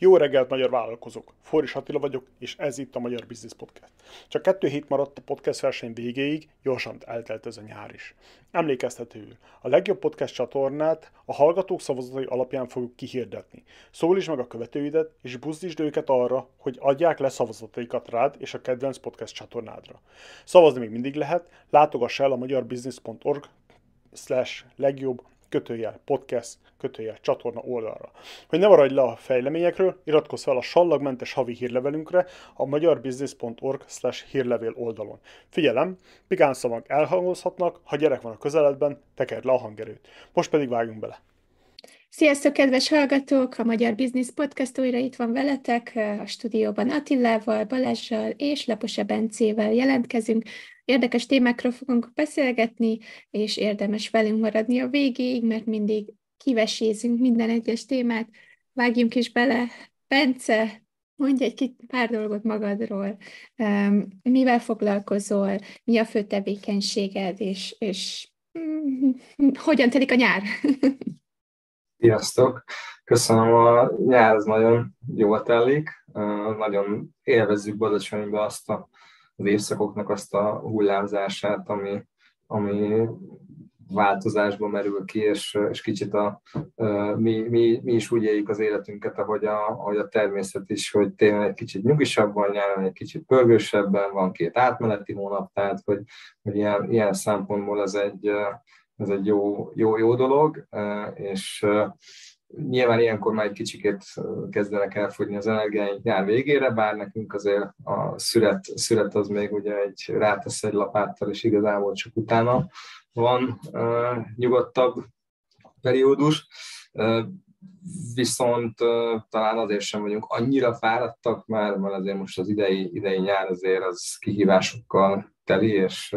Jó reggelt, magyar vállalkozók! Forris Attila vagyok, és ez itt a Magyar Business Podcast. Csak kettő hét maradt a podcast verseny végéig, gyorsan eltelt ez a nyár is. Emlékeztetőül, a legjobb podcast csatornát a hallgatók szavazatai alapján fogjuk kihirdetni. Szólítsd meg a követőidet, és buzdítsd őket arra, hogy adják le szavazataikat rád és a kedvenc podcast csatornádra. Szavazni még mindig lehet, látogass el a magyarbusiness.org slash legjobb kötőjel podcast, kötőjel csatorna oldalra. Hogy ne maradj le a fejleményekről, iratkozz fel a sallagmentes havi hírlevelünkre a magyarbusiness.org hírlevél oldalon. Figyelem, pigán szavak elhangozhatnak, ha gyerek van a közeledben, tekerd le a hangerőt. Most pedig vágjunk bele. Sziasztok, kedves hallgatók! A Magyar Business Podcast újra itt van veletek. A stúdióban Attilával, Balázsral és Laposa Bencével jelentkezünk. Érdekes témákról fogunk beszélgetni, és érdemes velünk maradni a végéig, mert mindig kivesézünk minden egyes témát. Vágjunk is bele. Bence, mondj egy pár dolgot magadról. Mivel foglalkozol, mi a fő tevékenységed, és, és mm, hogyan telik a nyár? Sziasztok! Köszönöm, a nyár az nagyon jól telik, nagyon élvezzük Badacsonyba azt a, az évszakoknak azt a hullámzását, ami, ami változásba merül ki, és, és kicsit a, mi, mi, mi is úgy éljük az életünket, ahogy a, ahogy a természet is, hogy tényleg egy kicsit nyugisabban, nyáron egy kicsit pörgősebben, van két átmeneti hónap, tehát hogy, hogy ilyen, ilyen szempontból ez egy, ez egy jó, jó, jó dolog, és nyilván ilyenkor már egy kicsikét kezdenek elfogyni az energiáink nyár végére, bár nekünk azért a szület, szület az még ugye egy rátesz egy lapáttal, és igazából csak utána van nyugodtabb periódus. Viszont talán azért sem vagyunk annyira fáradtak már, mert azért most az idei, idei nyár azért az kihívásokkal teli, és,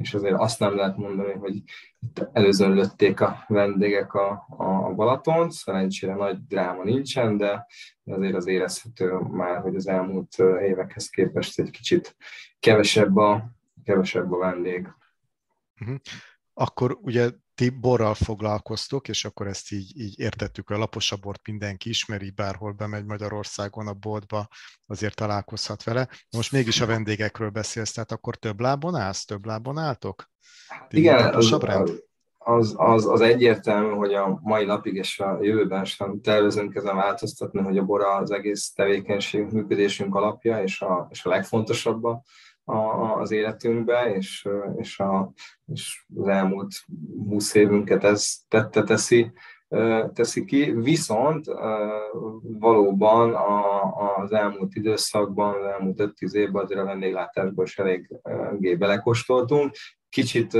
és azért azt nem lehet mondani, hogy itt előzön lőtték a vendégek a, a Balatont, szerencsére nagy dráma nincsen, de azért az érezhető már, hogy az elmúlt évekhez képest egy kicsit kevesebb a, kevesebb a vendég. Uh-huh. Akkor ugye ti borral foglalkoztok, és akkor ezt így, így értettük, a laposabb bort mindenki ismeri, bárhol bemegy Magyarországon a boltba, azért találkozhat vele. Most mégis a vendégekről beszélsz, tehát akkor több lábon állsz, több lábon álltok? Ti Igen, az, az, az, az egyértelmű, hogy a mai napig és a jövőben sem tervezünk ezen változtatni, hogy a bor az egész tevékenység, működésünk alapja, és a, és a legfontosabb a, az életünkbe, és, és, a, és az elmúlt 20 évünket ez tette teszi, teszi ki, viszont valóban az elmúlt időszakban, az elmúlt 5-10 évben azért a vendéglátásból is eléggé belekóstoltunk. Kicsit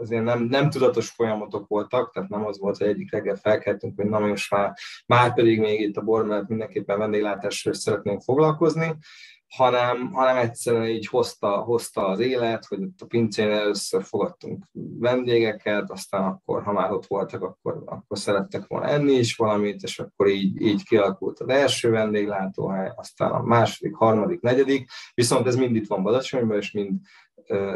azért nem, nem tudatos folyamatok voltak, tehát nem az volt, hogy egyik reggel felkeltünk, hogy na most már, már pedig még itt a bor mellett mindenképpen vendéglátással szeretnénk foglalkozni, hanem, hanem egyszerűen így hozta, hozta az élet, hogy ott a pincén először fogadtunk vendégeket, aztán akkor, ha már ott voltak, akkor, akkor szerettek volna enni is valamit, és akkor így, így kialakult az első vendéglátóhely, aztán a második, harmadik, negyedik, viszont ez mind itt van Badacsonyban, és mind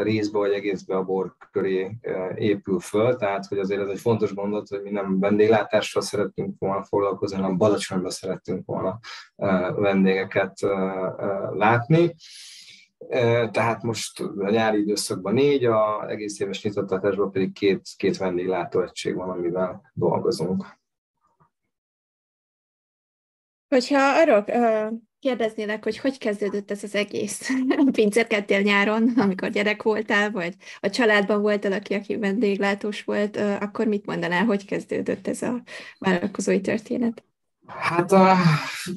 részbe vagy egészbe a bor köré épül föl, tehát hogy azért ez egy fontos gondolat, hogy mi nem vendéglátással szeretünk volna foglalkozni, hanem Badacsonyban szeretünk volna vendégeket látni. Tehát most a nyári időszakban négy, a egész éves nyitottatásban pedig két, két vendéglátóegység van, amivel dolgozunk. Hogyha arról kérdeznélek, hogy hogy kezdődött ez az egész? Pincérkedtél nyáron, amikor gyerek voltál, vagy a családban voltál, aki, aki vendéglátós volt, akkor mit mondanál, hogy kezdődött ez a vállalkozói történet? Hát a,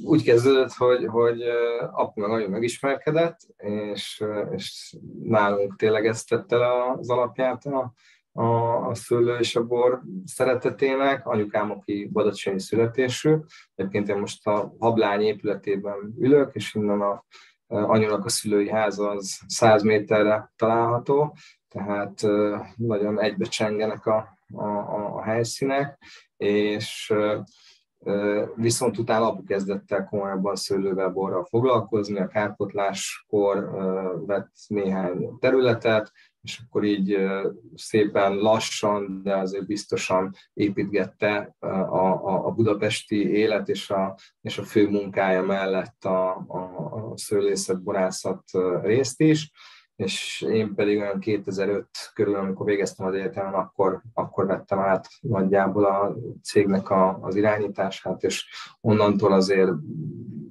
úgy kezdődött, hogy, hogy apu meg nagyon megismerkedett, és, és nálunk tényleg ezt tette az alapját a, a, a szőlő és a bor szeretetének. Anyukám, aki badacsonyi születésű, egyébként én most a Hablány épületében ülök, és innen a, anyunak a szülői háza az 100 méterre található, tehát nagyon egybecsengenek a, a, a helyszínek, és Viszont utána apu kezdett el komolyabban szőlővel, borral foglalkozni, a kárpotláskor vett néhány területet, és akkor így szépen lassan, de azért biztosan építgette a, a, a budapesti élet és a, és a fő munkája mellett a, a, a szőlészet, borászat részt is. És én pedig olyan 2005 körül, amikor végeztem az egyetemen, akkor, akkor vettem át nagyjából a cégnek a, az irányítását, és onnantól azért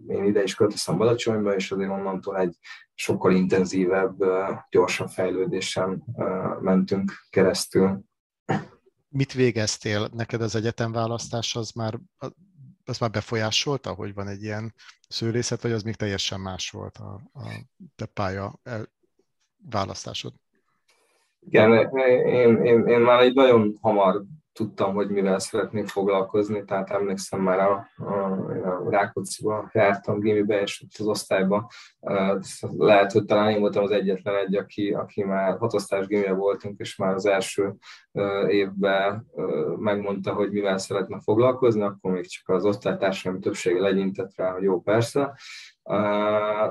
én ide is költöztem Balacsonyba, és azért onnantól egy sokkal intenzívebb, gyorsabb fejlődésen mentünk keresztül. Mit végeztél? Neked az egyetemválasztás az már, az már befolyásolta, hogy van egy ilyen szőlészet, vagy az még teljesen más volt a, a te pálya választásod? Igen, én, én, én már egy nagyon hamar tudtam, hogy mivel szeretnék foglalkozni, tehát emlékszem már a, a, a Rákócziba jártam gimibe, és ott az osztályban lehet, hogy talán én voltam az egyetlen egy, aki, aki már hatosztás gimibe voltunk, és már az első évben megmondta, hogy mivel szeretne foglalkozni, akkor még csak az osztálytársaim többsége legyintett rá, hogy jó, persze,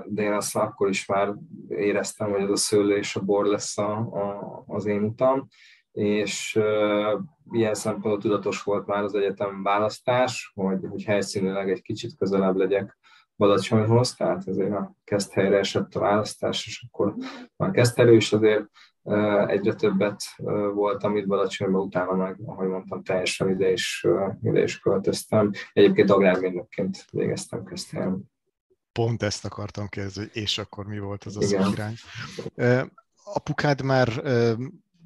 de én azt akkor is már éreztem, hogy ez a szőlő és a bor lesz a, a, az én utam, és uh, ilyen szempontból tudatos volt már az egyetem választás, hogy, hogy helyszínileg egy kicsit közelebb legyek Badacsonyhoz, tehát ezért a Keszthelyre esett a választás, és akkor már Keszthelyről is azért uh, egyre többet uh, voltam itt Badacsonyban, utána meg, ahogy mondtam, teljesen ide is, ide is költöztem. Egyébként agrármérnökként végeztem Keszthelyen pont ezt akartam kérdezni, hogy és akkor mi volt az az irány. Apukád már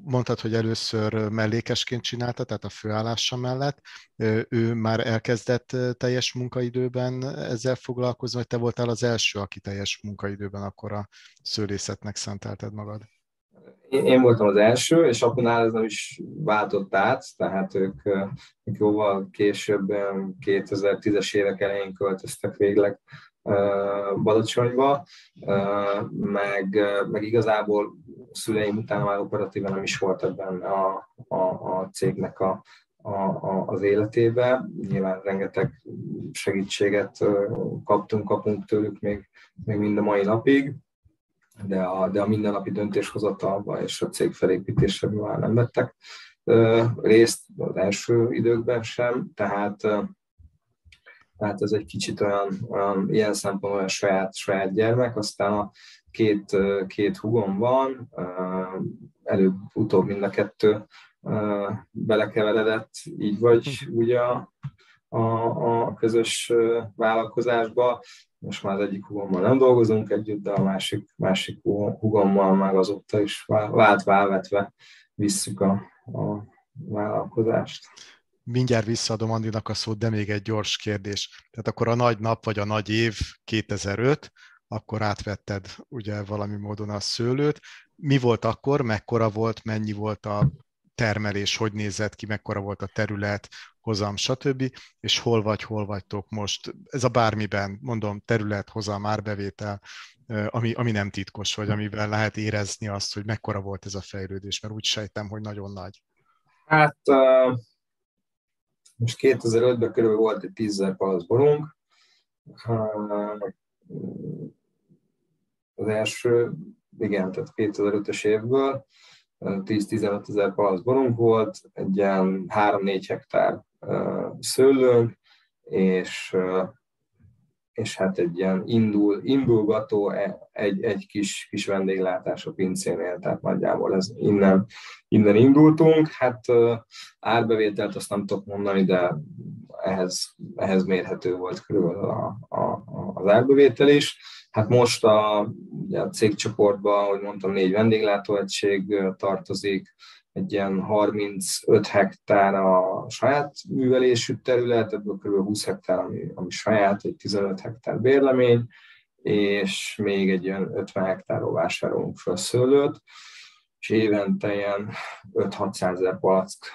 mondtad, hogy először mellékesként csinálta, tehát a főállása mellett. Ő már elkezdett teljes munkaidőben ezzel foglalkozni, vagy te voltál az első, aki teljes munkaidőben akkor a szőlészetnek szentelted magad? Én voltam az első, és apunál ez nem is váltott át, tehát ők, ők jóval később, 2010-es évek elején költöztek végleg Badacsonyba, meg, meg igazából szüleim utána már operatíven nem is voltak benne a, a, a cégnek a, a, a, az életébe. Nyilván rengeteg segítséget kaptunk, kapunk tőlük még, még mind a mai napig, de a, de a mindennapi döntéshozatalba és a cég felépítésében már nem vettek részt az első időkben sem, tehát tehát ez egy kicsit olyan, olyan ilyen szempontból olyan saját, saját gyermek, aztán a két, két hugom van, előbb-utóbb mind a kettő belekeveredett, így vagy úgy a, a, a közös vállalkozásba. Most már az egyik hugommal nem dolgozunk együtt, de a másik, másik hugommal meg azóta is vált válvetve visszük a, a vállalkozást mindjárt visszaadom Andinak a szót, de még egy gyors kérdés. Tehát akkor a nagy nap vagy a nagy év 2005, akkor átvetted ugye valami módon a szőlőt. Mi volt akkor, mekkora volt, mennyi volt a termelés, hogy nézett ki, mekkora volt a terület, hozam, stb. És hol vagy, hol vagytok most? Ez a bármiben, mondom, terület, hozam, árbevétel, ami, ami nem titkos, vagy amiben lehet érezni azt, hogy mekkora volt ez a fejlődés, mert úgy sejtem, hogy nagyon nagy. Hát most 2005-ben körülbelül volt egy 10 palasz borunk. Az első, igen, tehát 2005-ös évből 10-15 ezer palasz borunk volt, egy ilyen 3-4 hektár szőlőnk, és és hát egy ilyen indul, indulgató e, egy, egy kis, kis vendéglátás a pincénél, tehát nagyjából ez innen, innen indultunk. Hát árbevételt azt nem tudok mondani, de ehhez, ehhez mérhető volt körülbelül a, a, az árbevétel is. Hát most a, a cégcsoportban, ahogy mondtam, négy vendéglátóegység tartozik, egy ilyen 35 hektár a saját művelésű terület, ebből kb. 20 hektár, ami, ami saját, egy 15 hektár bérlemény, és még egy ilyen 50 hektárról vásárolunk fel szőlőt, és évente ilyen 5-600 ezer palack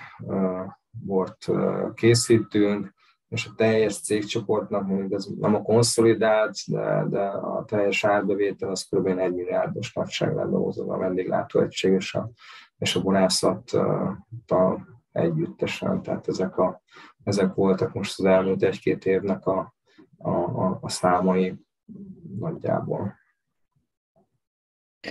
bort készítünk, és a teljes cégcsoportnak, mondjuk ez nem a konszolidált, de, de a teljes árbevétel az kb. 1 milliárdos nagyságrendben hozza a vendéglátóegység és a és a borászattal együttesen. Tehát ezek, a, ezek voltak most az elmúlt egy-két évnek a, a, a, a számai nagyjából.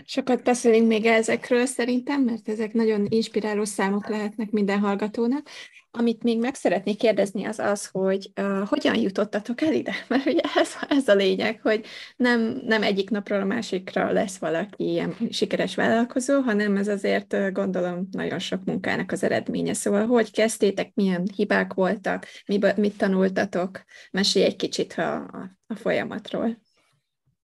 Sokat beszélünk még ezekről szerintem, mert ezek nagyon inspiráló számok lehetnek minden hallgatónak. Amit még meg szeretnék kérdezni, az az, hogy uh, hogyan jutottatok el ide? Mert ugye ez, ez a lényeg, hogy nem, nem egyik napról a másikra lesz valaki ilyen sikeres vállalkozó, hanem ez azért uh, gondolom nagyon sok munkának az eredménye. Szóval hogy kezdtétek, milyen hibák voltak, mit, mit tanultatok? Mesélj egy kicsit a, a, a folyamatról.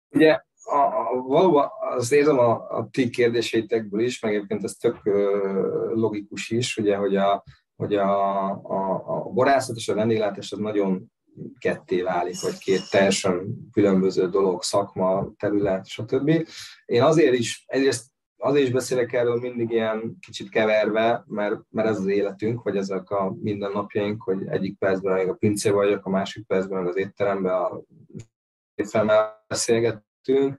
Ugye a, a, valóban azt érzem a, a ti kérdéseitekből is, meg egyébként ez tök logikus is, ugye, hogy a, hogy a, a, a borászat és a vendéglátás az nagyon ketté válik, vagy két teljesen különböző dolog, szakma, terület, stb. Én azért is, egyrészt azért is beszélek erről mindig ilyen kicsit keverve, mert, mert ez az életünk, vagy ezek a mindennapjaink, hogy egyik percben még a pincé vagyok, a másik percben az étteremben a étteremmel beszélgetünk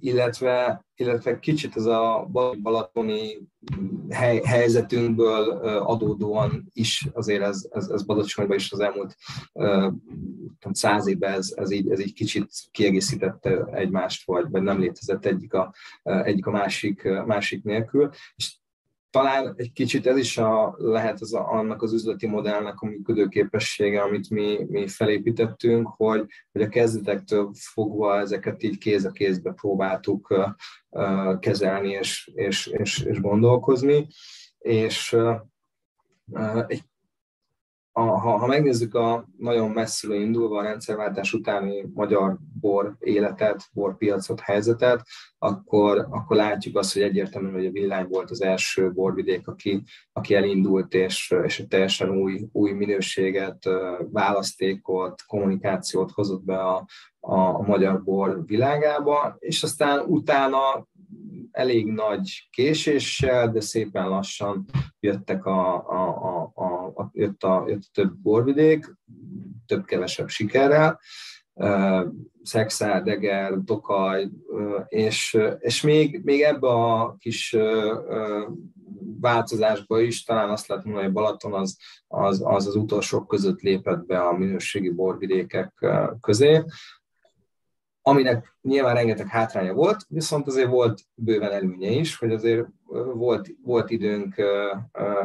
illetve, illetve kicsit ez a balatoni hely, helyzetünkből adódóan is azért ez, ez, ez Badacsonyban is az elmúlt száz évben ez, ez, így, ez így kicsit kiegészítette egymást, vagy, vagy nem létezett egyik a, egyik a másik, másik nélkül. És talán egy kicsit ez is a, lehet az a, annak az üzleti modellnek a működőképessége, amit mi, mi felépítettünk, hogy, hogy a kezdetektől fogva ezeket így kéz a kézbe próbáltuk uh, kezelni és, és, és, és gondolkozni. És uh, egy a, ha, ha megnézzük a nagyon messziről indulva a rendszerváltás utáni magyar bor életet, borpiacot, helyzetet, akkor, akkor látjuk azt, hogy egyértelműen, hogy a Villány volt az első borvidék, aki, aki elindult, és, és egy teljesen új, új minőséget, választékot, kommunikációt hozott be a, a, a magyar bor világába, és aztán utána elég nagy késéssel, de szépen lassan jöttek a, a, a, a, a, jött, a, jött a több borvidék, több-kevesebb sikerrel, Szexár, Deger, Tokaj, és, és még, még ebbe a kis változásba is talán azt lehet mondani, hogy Balaton az az, az, az utolsók között lépett be a minőségi borvidékek közé aminek nyilván rengeteg hátránya volt, viszont azért volt bőven előnye is, hogy azért volt, volt időnk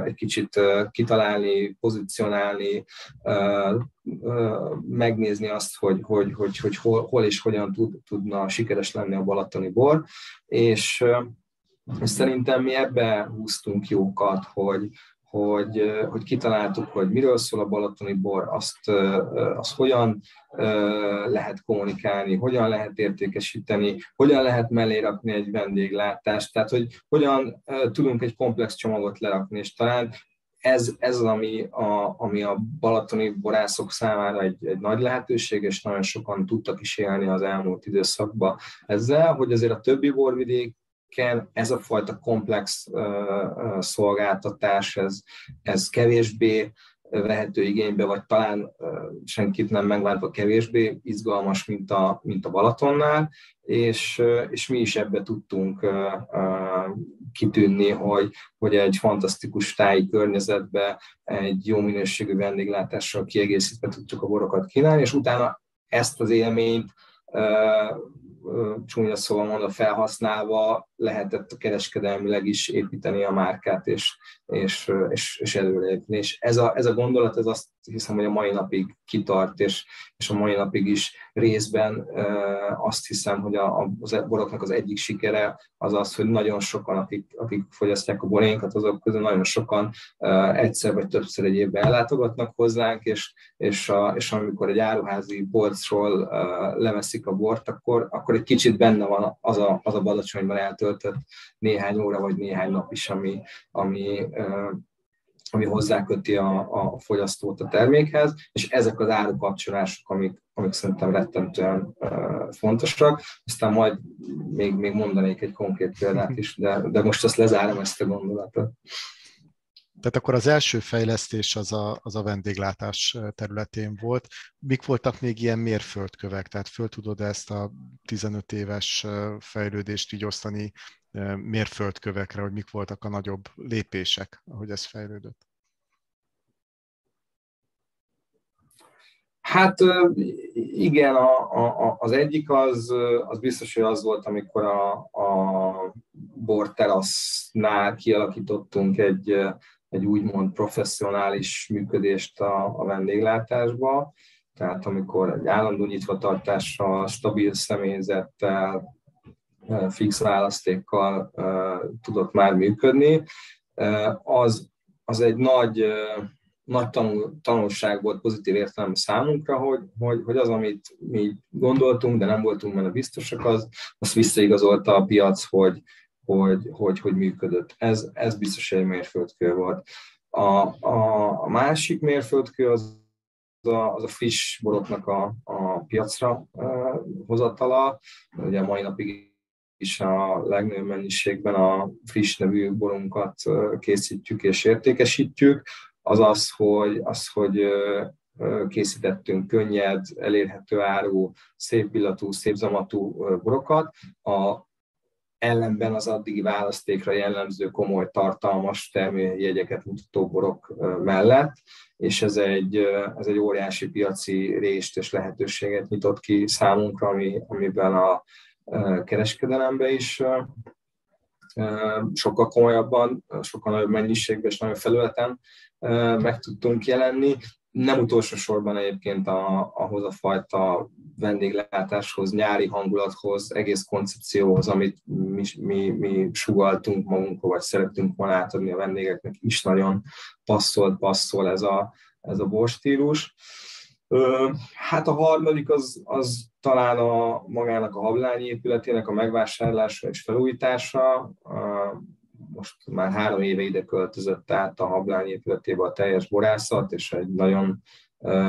egy kicsit kitalálni, pozícionálni, megnézni azt, hogy, hogy, hogy, hogy hol, hol és hogyan tud, tudna sikeres lenni a balatoni bor, és, és szerintem mi ebbe húztunk jókat, hogy, hogy, hogy kitaláltuk, hogy miről szól a balatoni bor, azt, azt hogyan lehet kommunikálni, hogyan lehet értékesíteni, hogyan lehet mellé rakni egy vendéglátást, tehát hogy hogyan tudunk egy komplex csomagot lerakni, és talán ez, ez ami a, ami a balatoni borászok számára egy, egy nagy lehetőség, és nagyon sokan tudtak is élni az elmúlt időszakban ezzel, hogy azért a többi borvidék ez a fajta komplex szolgáltatás, ez, ez kevésbé vehető igénybe, vagy talán senkit nem megváltva kevésbé izgalmas, mint a, mint a Balatonnál, és, és mi is ebbe tudtunk kitűnni, hogy, hogy egy fantasztikus táji környezetbe egy jó minőségű vendéglátással kiegészítve tudtuk a borokat kínálni, és utána ezt az élményt csúnya szóval mondva felhasználva lehetett kereskedelmileg is építeni a márkát és, és, és, és előrelépni. És ez a, ez a gondolat, ez azt hiszem, hogy a mai napig kitart, és, és a mai napig is részben azt hiszem, hogy a, a boroknak az egyik sikere az az, hogy nagyon sokan, akik, akik fogyasztják a borénkat, azok közül nagyon sokan egyszer vagy többször egy évben ellátogatnak hozzánk, és, és, a, és amikor egy áruházi polcról leveszik a bort, akkor, akkor egy kicsit benne van az a, az a badacsonyban eltöltött néhány óra vagy néhány nap is, ami, ami ami hozzáköti a, a fogyasztót a termékhez, és ezek az árukapcsolások, amik, amik szerintem rettentően uh, fontosak. Aztán majd még, még mondanék egy konkrét példát is, de, de most azt lezárom ezt a gondolatot. Tehát akkor az első fejlesztés az a, az a vendéglátás területén volt. Mik voltak még ilyen mérföldkövek? Tehát föl tudod ezt a 15 éves fejlődést így osztani mérföldkövekre, hogy mik voltak a nagyobb lépések, ahogy ez fejlődött? Hát igen, a, a, az egyik az, az biztos, hogy az volt, amikor a, a borterasznál kialakítottunk egy, egy úgymond professzionális működést a, a vendéglátásba, tehát amikor egy állandó nyitvatartással, stabil személyzettel, fix választékkal tudott már működni, az, az egy nagy nagy tanul, tanulság volt pozitív értelem számunkra, hogy, hogy, hogy az, amit mi gondoltunk, de nem voltunk benne biztosak, az, azt visszaigazolta a piac, hogy, hogy, hogy, hogy működött. Ez, ez biztos egy mérföldkő volt. A, a, másik mérföldkő az a, az a friss boroknak a, a piacra uh, hozatala. Ugye a mai napig is a legnagyobb mennyiségben a friss nevű borunkat készítjük és értékesítjük az az, hogy, az, hogy készítettünk könnyed, elérhető áru, szép illatú, szép zamatú borokat. A ellenben az addigi választékra jellemző komoly tartalmas termőjegyeket mutató borok mellett, és ez egy, ez egy óriási piaci részt és lehetőséget nyitott ki számunkra, ami, amiben a kereskedelembe is sokkal komolyabban, sokkal nagyobb mennyiségben és nagyobb felületen meg tudtunk jelenni. Nem utolsó sorban egyébként a, ahhoz a fajta vendéglátáshoz, nyári hangulathoz, egész koncepcióhoz, amit mi, mi, mi sugaltunk magunkról, vagy szeretünk volna átadni a vendégeknek, is nagyon passzolt, passzol ez a, ez a borstílus. Hát a harmadik az, az talán a magának a hablányi épületének a megvásárlása és felújítása most már három éve ide költözött át a Hablány épületébe a teljes borászat, és egy nagyon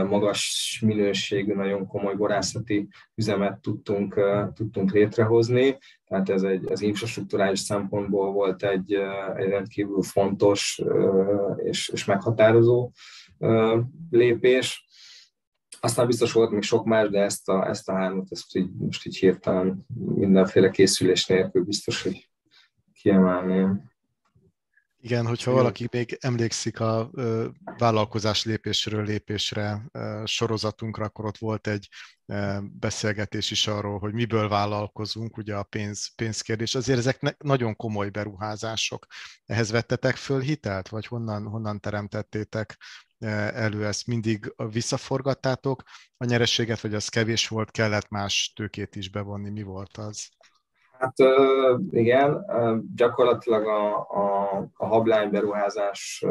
magas minőségű, nagyon komoly borászati üzemet tudtunk, tudtunk létrehozni. Tehát ez egy az infrastruktúrális szempontból volt egy, egy rendkívül fontos és, és meghatározó lépés. Aztán biztos volt még sok más, de ezt a, ezt a hármat, ezt így, most így hirtelen mindenféle készülés nélkül biztos, hogy kiemelném. Igen, hogyha valaki még emlékszik a vállalkozás lépésről lépésre sorozatunkra, akkor ott volt egy beszélgetés is arról, hogy miből vállalkozunk, ugye a pénz, pénzkérdés. Azért ezek nagyon komoly beruházások. Ehhez vettetek föl hitelt, vagy honnan, honnan teremtettétek elő ezt? Mindig visszaforgattátok a nyerességet, vagy az kevés volt, kellett más tőkét is bevonni? Mi volt az? Hát igen, gyakorlatilag a, a, a hablány beruházás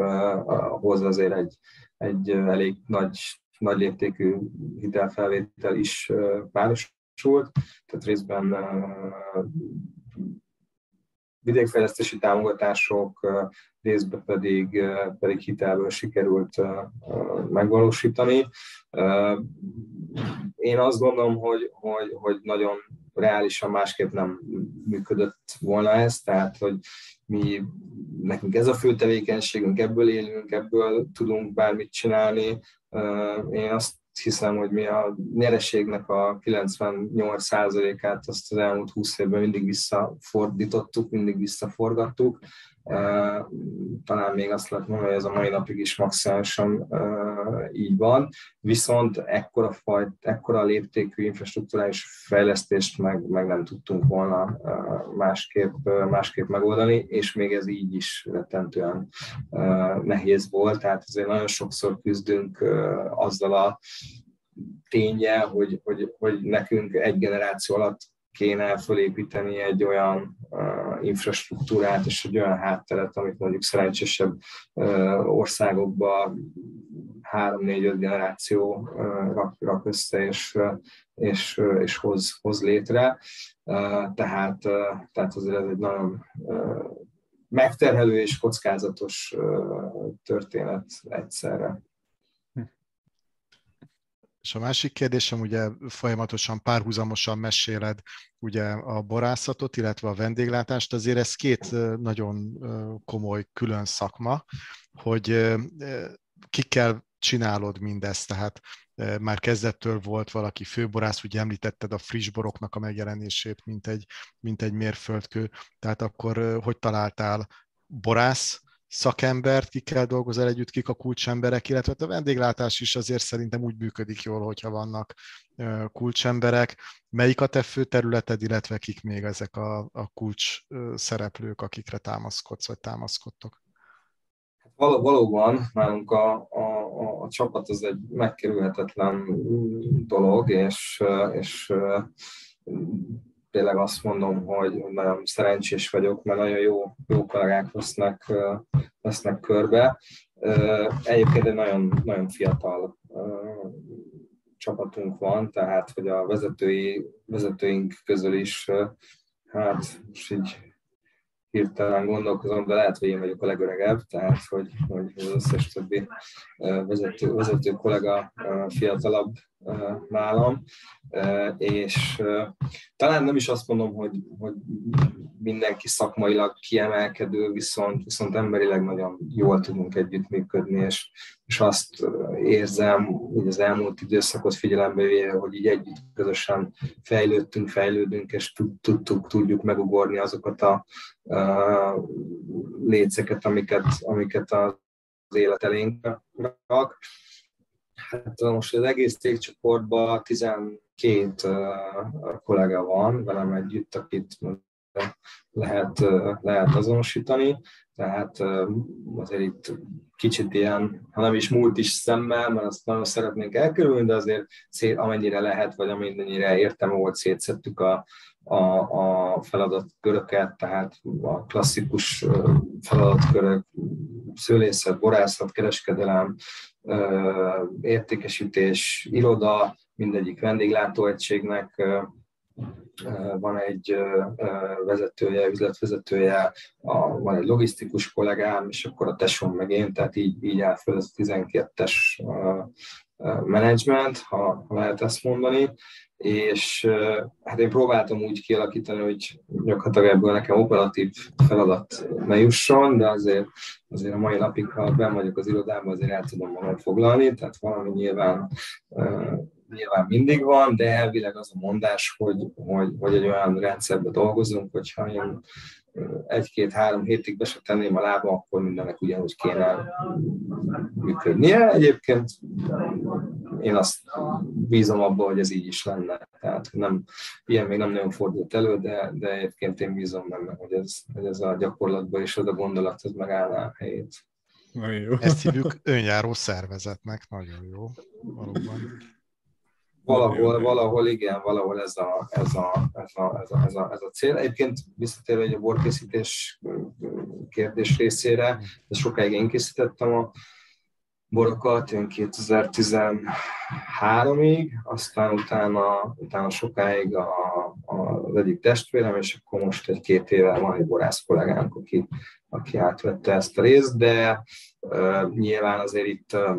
hoz azért egy, egy elég nagy, nagy léptékű hitelfelvétel is párosult, tehát részben vidékfejlesztési támogatások, részben pedig, pedig hitelből sikerült megvalósítani. Én azt gondolom, hogy, hogy, hogy nagyon reálisan másképp nem működött volna ez, tehát hogy mi, nekünk ez a fő tevékenységünk, ebből élünk, ebből tudunk bármit csinálni. Én azt hiszem, hogy mi a nyereségnek a 98%-át azt az elmúlt 20 évben mindig visszafordítottuk, mindig visszaforgattuk, talán még azt lehet mondani, hogy ez a mai napig is maximálisan így van, viszont ekkora, fajt, ekkora léptékű infrastruktúrális fejlesztést meg, meg nem tudtunk volna másképp, másképp megoldani, és még ez így is rettentően nehéz volt, tehát azért nagyon sokszor küzdünk azzal a ténye, hogy, hogy, hogy nekünk egy generáció alatt kéne fölépíteni egy olyan infrastruktúrát és egy olyan hátteret, amit mondjuk szerencsésebb uh, országokban három-négy-öt generáció uh, rak, rak össze és, és, és hoz, hoz létre. Tehát, tehát azért ez egy nagyon megterhelő és kockázatos történet egyszerre. És a másik kérdésem, ugye folyamatosan párhuzamosan meséled ugye a borászatot, illetve a vendéglátást, azért ez két nagyon komoly külön szakma, hogy kikkel csinálod mindezt, tehát már kezdettől volt valaki főborász, ugye említetted a friss boroknak a megjelenését, mint egy, mint egy mérföldkő, tehát akkor hogy találtál borász szakembert, kikkel dolgozol együtt, kik a kulcsemberek, illetve a vendéglátás is azért szerintem úgy működik jól, hogyha vannak kulcsemberek. Melyik a te fő területed, illetve kik még ezek a, a kulcs szereplők, akikre támaszkodsz, vagy támaszkodtok? Val- valóban nálunk a, a, a, a csapat az egy megkerülhetetlen dolog, és, és tényleg azt mondom, hogy nagyon szerencsés vagyok, mert nagyon jó, jó kollégák vesznek, vesznek körbe. Egyébként egy nagyon, nagyon fiatal csapatunk van, tehát hogy a vezetői, vezetőink közül is, hát most így hirtelen gondolkozom, de lehet, hogy én vagyok a legöregebb, tehát hogy, hogy az összes többi vezető, vezető kollega fiatalabb nálam, és talán nem is azt mondom, hogy, hogy mindenki szakmailag kiemelkedő, viszont, viszont emberileg nagyon jól tudunk együttműködni, és, és azt érzem, hogy az elmúlt időszakot figyelembe véve, hogy így együtt közösen fejlődtünk, fejlődünk, és tudtuk, tudjuk megugorni azokat a, a léceket, amiket, amiket az élet elénk rak. Hát most az egész cégcsoportban 12 uh, kollega van velem együtt, akit lehet, lehet azonosítani, tehát azért itt kicsit ilyen, ha nem is múlt is szemmel, mert azt nagyon szeretnénk elkerülni, de azért szét, amennyire lehet, vagy amennyire értem volt, szétszettük a, a, a feladatköröket, tehát a klasszikus feladatkörök, szőlészet, borászat, kereskedelem, értékesítés, iroda, mindegyik vendéglátóegységnek van egy vezetője, üzletvezetője, van egy logisztikus kollégám, és akkor a tesóm meg én, tehát így, így áll föl ez a 12-es menedzsment, ha lehet ezt mondani, és hát én próbáltam úgy kialakítani, hogy gyakorlatilag ebből nekem operatív feladat ne jusson, de azért, azért a mai napig, ha ben vagyok az irodában, azért el tudom magam foglalni, tehát valami nyilván nyilván mindig van, de elvileg az a mondás, hogy, hogy, hogy egy olyan rendszerben dolgozunk, hogyha én egy-két-három hétig be se tenném a lába, akkor mindennek ugyanúgy kéne működnie. Egyébként én azt bízom abban, hogy ez így is lenne. Tehát nem, ilyen még nem nagyon fordult elő, de, de egyébként én bízom benne, hogy ez, hogy ez a gyakorlatban és az a gondolat ez megállná a helyét. Nagyon jó. Ezt hívjuk önjáró szervezetnek, nagyon jó, valóban. Valahol, valahol igen, valahol ez a, ez a, ez a, ez a, ez a, ez a cél. Egyébként visszatérve a borkészítés kérdés részére, ezt sokáig én készítettem a borokat, én 2013-ig, aztán utána, utána sokáig a, a, az egyik testvérem, és akkor most egy-két éve van egy borász kollégánk, aki, aki átvette ezt a részt, de uh, nyilván azért itt uh,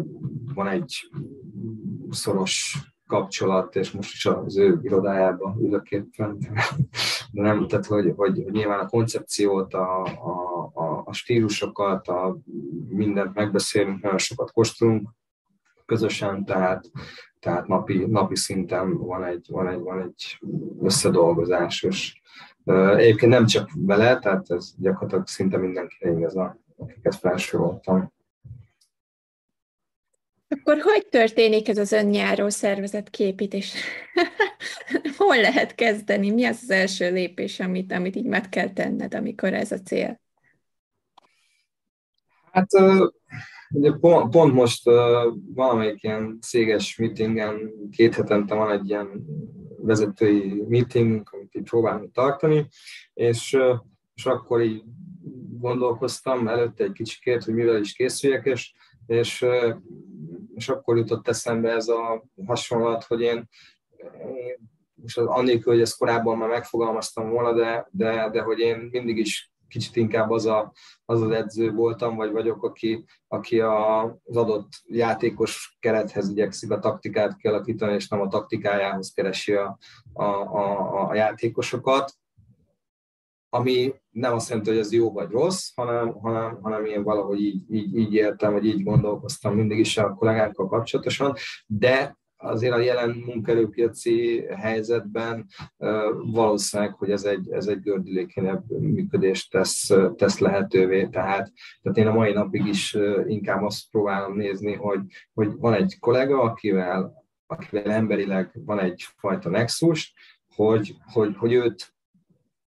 van egy szoros kapcsolat, és most is az ő irodájában ülök éppen. De nem, tehát hogy, hogy, hogy nyilván a koncepciót, a, a, a stílusokat, a mindent megbeszélünk, nagyon sokat kóstolunk közösen, tehát, tehát napi, napi szinten van egy, van egy, van egy összedolgozás, és egyébként nem csak vele, tehát ez gyakorlatilag szinte mindenkire igaz, akiket felsoroltam. Akkor hogy történik ez az önjáró szervezet képítés? Hol lehet kezdeni? Mi az az első lépés, amit, amit így meg kell tenned, amikor ez a cél? Hát ugye pont, pont most valamelyik ilyen céges meetingen, két hetente van egy ilyen vezetői meeting, amit így próbálunk tartani, és, és akkor így gondolkoztam előtte egy kicsikét, hogy mivel is készüljek, és, és és akkor jutott eszembe ez a hasonlat, hogy én, és annélkül, hogy ezt korábban már megfogalmaztam volna, de, de, de hogy én mindig is kicsit inkább az, a, az az edző voltam, vagy vagyok, aki, aki a, az adott játékos kerethez igyekszik a taktikát kialakítani, és nem a taktikájához keresi a, a, a, a játékosokat. Ami nem azt jelenti, hogy ez jó vagy rossz, hanem, hanem, hanem én valahogy így, így, így éltem, vagy így gondolkoztam mindig is a kollégákkal kapcsolatosan, de azért a jelen munkerőpiaci helyzetben valószínűleg, hogy ez egy, ez egy gördülékenyebb működést tesz, tesz lehetővé. Tehát, tehát én a mai napig is inkább azt próbálom nézni, hogy, hogy van egy kollega, akivel, akivel emberileg van egyfajta nexus, hogy, hogy, hogy őt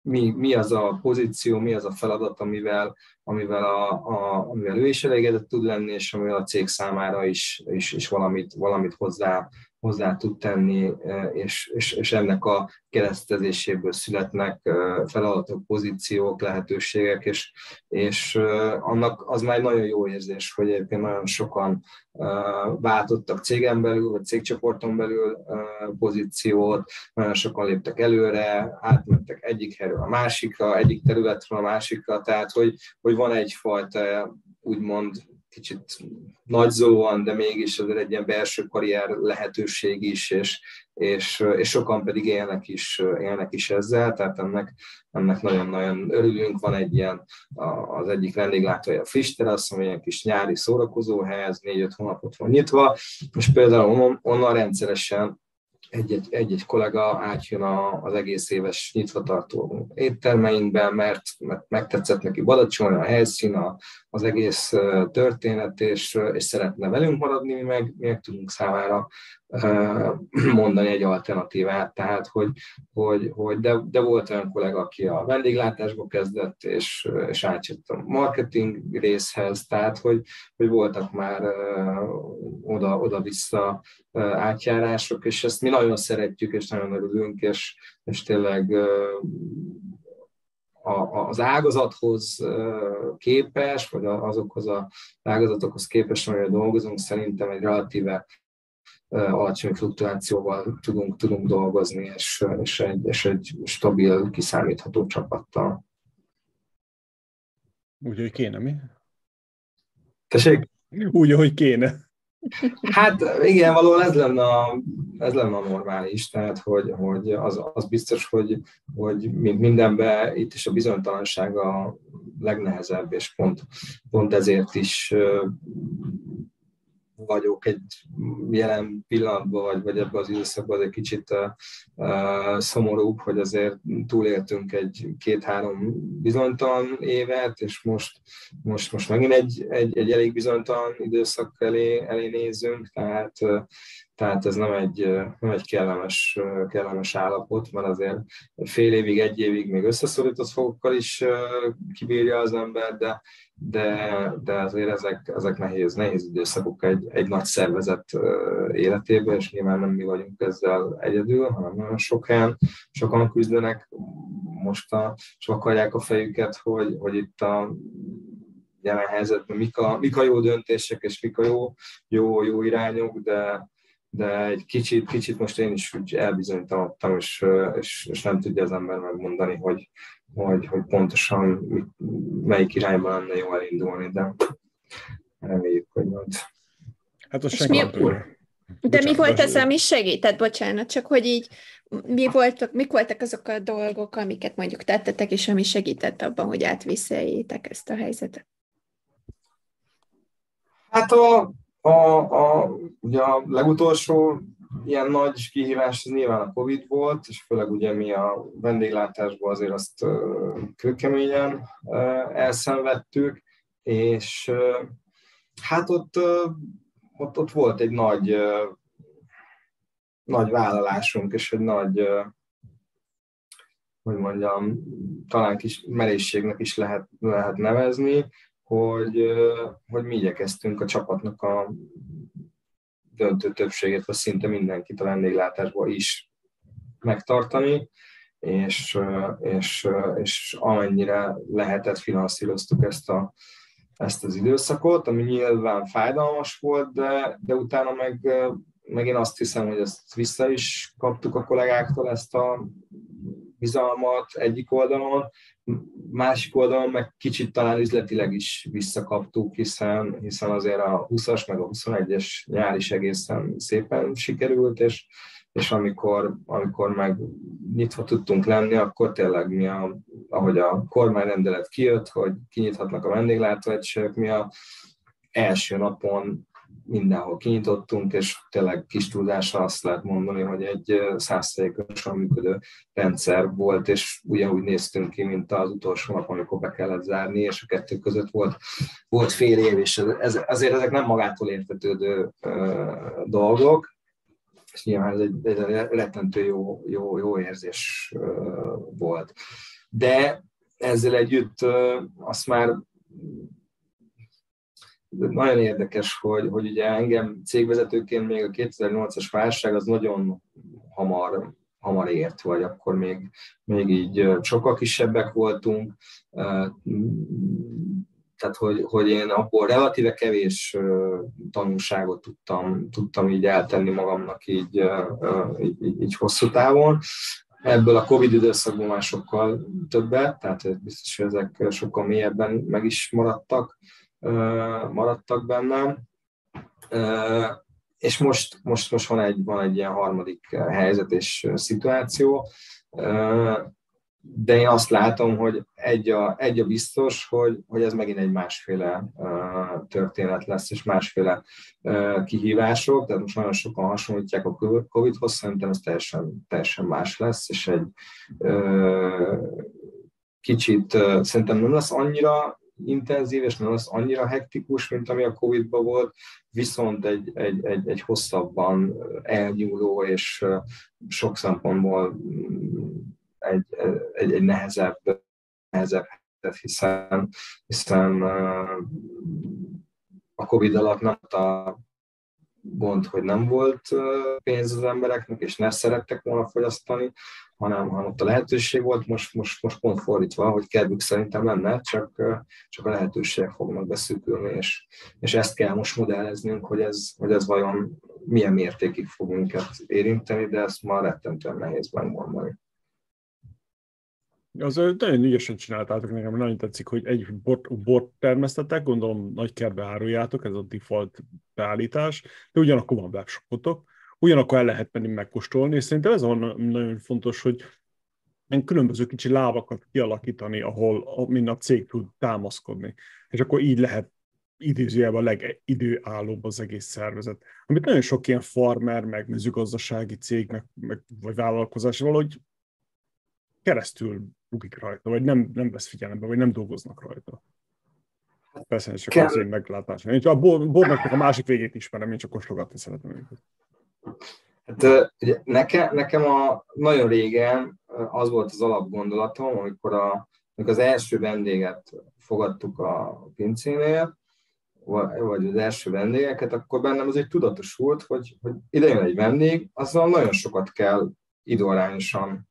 mi, mi az a pozíció, mi az a feladat, amivel, amivel, a, a, amivel ő is elégedett tud lenni, és amivel a cég számára is, is, is valamit, valamit hozzá, hozzá tud tenni, és, és, és ennek a keresztezéséből születnek feladatok, pozíciók, lehetőségek, és, és annak az már egy nagyon jó érzés, hogy egyébként nagyon sokan váltottak cégen belül, vagy cégcsoporton belül pozíciót, nagyon sokan léptek előre, átmentek egyik helyről a másikra, egyik területről a másikra, tehát hogy, hogy van egyfajta úgymond kicsit nagyzóan, de mégis azért egy ilyen belső karrier lehetőség is, és, és, és sokan pedig élnek is, élnek is ezzel, tehát ennek, ennek nagyon-nagyon örülünk. Van egy ilyen, az egyik vendéglátója a Friss terasz, ami ilyen kis nyári szórakozóhely, ez négy-öt hónapot van nyitva, és például onnan rendszeresen egy-egy, egy-egy kollega átjön a, az egész éves nyitvatartó éttermeinkben, mert, mert megtetszett neki Badacsony, a helyszín, a, az egész történet, és, és szeretne velünk maradni, mi meg, mi meg tudunk számára mondani egy alternatívát, tehát hogy, hogy, hogy de, de volt olyan kollega, aki a vendéglátásba kezdett, és, és átjött a marketing részhez, tehát hogy, hogy voltak már oda, oda-vissza átjárások, és ezt mi nagyon szeretjük, és nagyon örülünk, és, és tényleg az ágazathoz képes, vagy azokhoz az ágazatokhoz képes, amire dolgozunk, szerintem egy relatíve alacsony fluktuációval tudunk, tudunk dolgozni, és, és, egy, és egy stabil, kiszámítható csapattal. Úgy, hogy kéne, mi? Tessék? Úgy, hogy kéne. Hát igen, valóban ez lenne a, ez lenne a normális, tehát hogy, hogy az, az biztos, hogy, hogy mindenben itt is a bizonytalanság a legnehezebb, és pont, pont ezért is vagyok egy jelen pillanatban, vagy, vagy ebben az időszakban egy kicsit uh, szomorúbb, hogy azért túléltünk egy két-három bizonytalan évet, és most, most, most megint egy, egy, egy elég bizonytalan időszak elé, elé nézünk, tehát uh, tehát ez nem egy, nem egy kellemes, kellemes állapot, mert azért fél évig, egy évig még összeszorított fogokkal is kibírja az ember, de, de, de azért ezek, ezek nehéz, nehéz időszakok egy, egy nagy szervezet életében, és nyilván nem mi vagyunk ezzel egyedül, hanem nagyon sok helyen, sokan küzdenek. Most a, és akarják a fejüket, hogy, hogy itt a jelen helyzetben mik a, mik a jó döntések, és mik a jó, jó, jó irányok, de, de egy kicsit, kicsit most én is úgy elbizonytalanodtam, és, és, és nem tudja az ember megmondani, hogy, hogy, hogy pontosan mit, melyik irányba lenne jó elindulni, de reméljük, hogy majd. Hát az senki mi, De mi volt az, ami segített, bocsánat, csak hogy így mi voltak, mik voltak azok a dolgok, amiket mondjuk tettetek, és ami segített abban, hogy átviszeljétek ezt a helyzetet? Hát a, a, a, ugye a legutolsó ilyen nagy kihívás az nyilván a Covid volt, és főleg ugye mi a vendéglátásból azért azt kőkeményen elszenvedtük, és hát ott, ott, ott volt egy nagy, nagy vállalásunk, és egy nagy, hogy mondjam, talán kis merészségnek is lehet, lehet nevezni, hogy, hogy mi igyekeztünk a csapatnak a döntő többségét, vagy szinte mindenkit a vendéglátásból is megtartani, és, és, és amennyire lehetett finanszíroztuk ezt, a, ezt az időszakot, ami nyilván fájdalmas volt, de, de utána meg, meg én azt hiszem, hogy ezt vissza is kaptuk a kollégáktól, ezt a bizalmat egyik oldalon, másik oldalon meg kicsit talán üzletileg is visszakaptuk, hiszen, hiszen azért a 20-as meg a 21-es nyár is egészen szépen sikerült, és, és amikor, amikor meg nyitva tudtunk lenni, akkor tényleg mi a, ahogy a kormányrendelet kijött, hogy kinyithatnak a vendéglátóegységek, mi a első napon mindenhol kinyitottunk, és tényleg kis túlzással azt lehet mondani, hogy egy százszerékosan működő rendszer volt, és ugyanúgy néztünk ki, mint az utolsó nap, amikor be kellett zárni, és a kettő között volt, volt fél év, és ez, azért ezek nem magától értetődő dolgok, és nyilván ez egy, egy rettentő jó, jó, jó érzés volt. De ezzel együtt azt már nagyon érdekes, hogy, hogy ugye engem cégvezetőként még a 2008-as válság az nagyon hamar, hamar ért, vagy akkor még, még így sokkal kisebbek voltunk, tehát hogy, hogy én abból relatíve kevés tanulságot tudtam, tudtam így eltenni magamnak így, így, így, így hosszú távon. Ebből a Covid időszakban már sokkal többet, tehát biztos, hogy ezek sokkal mélyebben meg is maradtak maradtak bennem. És most, most, most van, egy, van egy ilyen harmadik helyzet és szituáció, de én azt látom, hogy egy a, egy a biztos, hogy, hogy ez megint egy másféle történet lesz, és másféle kihívások, tehát most nagyon sokan hasonlítják a Covid-hoz, szerintem ez teljesen, teljesen más lesz, és egy kicsit szerintem nem lesz annyira intenzív, és nem lesz annyira hektikus, mint ami a Covid-ban volt, viszont egy, egy, egy, egy hosszabban elnyúló és sok szempontból mm, egy, egy, egy nehezebb, nehezebb hiszen, hiszen a Covid alatt nem a gond, hogy nem volt pénz az embereknek, és ne szerettek volna fogyasztani, hanem, hanem ott a lehetőség volt, most, most, most pont fordítva, hogy kedvük szerintem lenne, csak, csak a lehetőségek fognak beszűkülni, és, és ezt kell most modelleznünk, hogy ez, hogy ez vajon milyen mértékig fog minket érinteni, de ezt már rettentően nehéz megmondani. Az nagyon ügyesen csináltátok, nekem nagyon tetszik, hogy egy bort, bort termesztetek, gondolom nagy kertbe áruljátok, ez a default beállítás, de ugyanakkor van webshopotok, ugyanakkor el lehet menni megkóstolni, és szerintem ez van nagyon fontos, hogy különböző kicsi lábakat kialakítani, ahol mind a cég tud támaszkodni. És akkor így lehet idézőjelben a legidőállóbb az egész szervezet. Amit nagyon sok ilyen farmer, meg mezőgazdasági cég, meg, meg vagy vállalkozás valahogy keresztül bukik rajta, vagy nem, nem vesz figyelembe, vagy nem dolgoznak rajta. Persze, ez csak Kell... az én meglátásom. Én a bornak a másik végét ismerem, én csak kóstolgatni szeretem őket. Hát ugye nekem, nekem a, nagyon régen az volt az alapgondolatom, amikor, a, amikor az első vendéget fogadtuk a pincénél, vagy az első vendégeket, akkor bennem az egy tudatosult, hogy, hogy ide jön egy vendég, azzal nagyon sokat kell időarányosan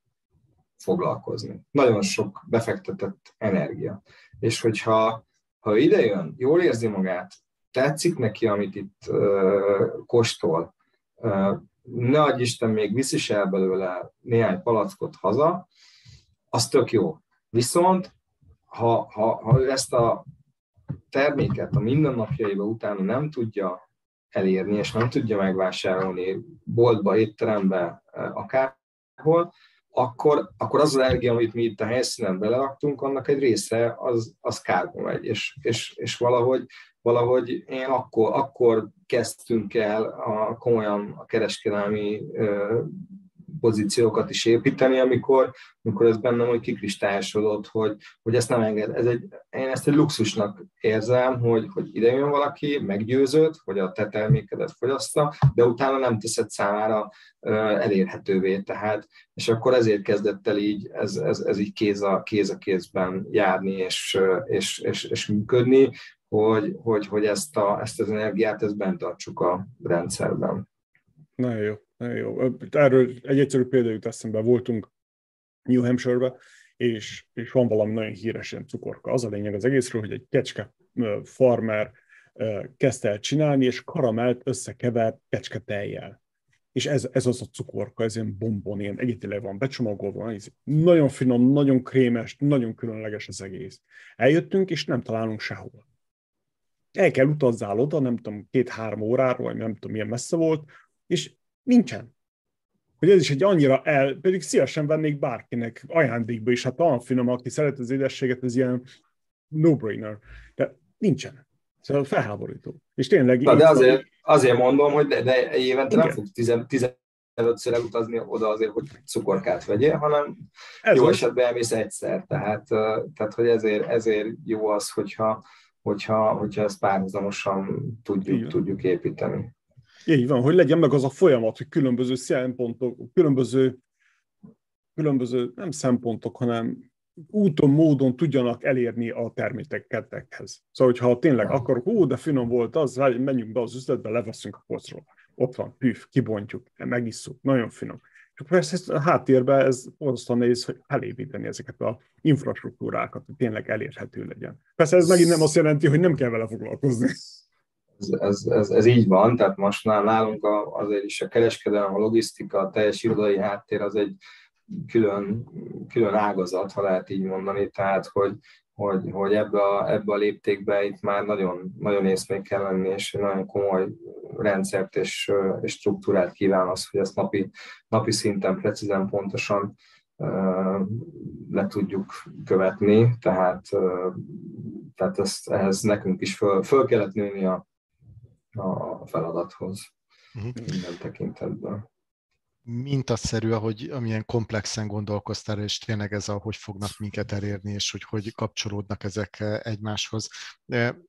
foglalkozni. Nagyon sok befektetett energia. És hogyha ha ide jön, jól érzi magát, tetszik neki, amit itt uh, kóstol, ne adj Isten, még visz is el belőle néhány palackot haza, az tök jó. Viszont, ha, ha, ha ezt a terméket a mindennapjaiba utána nem tudja elérni, és nem tudja megvásárolni boltba, étterembe, akárhol, akkor, akkor az az energia, amit mi itt a helyszínen beleraktunk, annak egy része az, az kárba megy, és, és, és valahogy valahogy én akkor, akkor kezdtünk el a, komolyan a kereskedelmi ö, pozíciókat is építeni, amikor, amikor ez bennem hogy kikristályosodott, hogy, hogy ezt nem enged. Ez egy, én ezt egy luxusnak érzem, hogy, hogy ide jön valaki, meggyőződ, hogy a te termékedet fogyaszta, de utána nem teszed számára elérhetővé. Tehát, és akkor ezért kezdett el így, ez, ez, ez így kéz a, kéz a kézben járni és, és, és, és működni, hogy, hogy, hogy ezt, a, ezt az energiát ezt bent tartsuk a rendszerben. Nagyon jó, nagyon jó. Erről egy egyszerű példa jut eszembe. Voltunk New Hampshire-be, és, és van valami nagyon híres ilyen cukorka. Az a lényeg az egészről, hogy egy kecske farmer kezdte el csinálni, és karamelt összekevert kecske tejjel. És ez, ez az a cukorka, ez ilyen bombon, ilyen egyetileg van becsomagolva, ez nagyon finom, nagyon krémes, nagyon különleges az egész. Eljöttünk, és nem találunk sehol el kell utazzál oda, nem tudom, két-három órára, vagy nem tudom, milyen messze volt, és nincsen. hogy ez is egy annyira el, pedig szívesen vennék bárkinek ajándékba is, hát olyan finom, aki szeret az édességet, ez ilyen no-brainer. De nincsen. Szóval felháborító. És tényleg... Na, de azért, azért mondom, hogy de, de évente Igen. nem fog 15-ször elutazni oda azért, hogy cukorkát vegyél, hanem Ez jó esetben elmész egyszer. Tehát, tehát hogy ezért, ezért jó az, hogyha, hogyha, hogyha ezt párhuzamosan tudjuk, tudjuk építeni. Így van, hogy legyen meg az a folyamat, hogy különböző szempontok, különböző, különböző nem szempontok, hanem úton, módon tudjanak elérni a termékekhez. Szóval, hogyha tényleg akarok, ó, de finom volt az, menjünk be az üzletbe, leveszünk a polcról. Ott van, püf, kibontjuk, megisszuk, nagyon finom. Csak persze a háttérben ez borzasztóan nehéz, hogy elépíteni ezeket a infrastruktúrákat, hogy tényleg elérhető legyen. Persze ez megint nem azt jelenti, hogy nem kell vele foglalkozni. Ez, ez, ez, így van, tehát most nálunk a, azért is a kereskedelem, a logisztika, a teljes irodai háttér az egy külön, külön ágazat, ha lehet így mondani, tehát hogy, hogy, hogy ebbe, a, ebbe a léptékbe itt már nagyon, nagyon észnék kell lenni, és nagyon komoly rendszert és, és struktúrát kíván az, hogy ezt napi, napi szinten precízen, pontosan le tudjuk követni, tehát, tehát ezt, ehhez nekünk is föl, föl kellett nőni a, a feladathoz uh-huh. minden tekintetben mintaszerű, ahogy amilyen komplexen gondolkoztál, és tényleg ez a, hogy fognak minket elérni, és hogy hogy kapcsolódnak ezek eh, egymáshoz.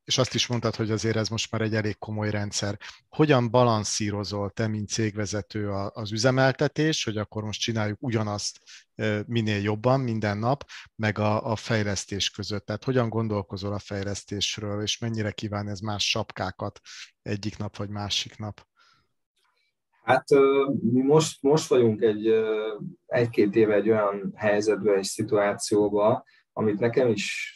És azt is mondtad, hogy azért ez most már egy elég komoly rendszer. Hogyan balanszírozol te, mint cégvezető az üzemeltetés, hogy akkor most csináljuk ugyanazt eh, minél jobban minden nap, meg a, a fejlesztés között. Tehát hogyan gondolkozol a fejlesztésről, és mennyire kíván ez más sapkákat egyik nap vagy másik nap? Hát mi most, most vagyunk egy, egy-két éve egy olyan helyzetben, egy szituációban, amit nekem is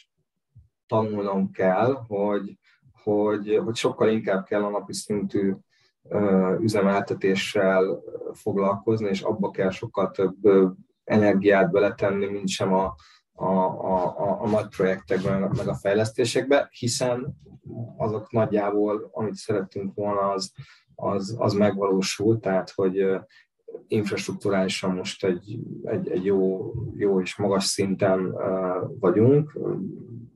tanulnom kell, hogy, hogy, hogy sokkal inkább kell a napi szintű üzemeltetéssel foglalkozni, és abba kell sokkal több energiát beletenni, mint sem a, a, a, a, a nagy projektekben, meg a fejlesztésekbe, hiszen azok nagyjából, amit szerettünk volna, az, az, az megvalósul, tehát hogy infrastruktúrálisan most egy, egy, egy jó, jó és magas szinten vagyunk,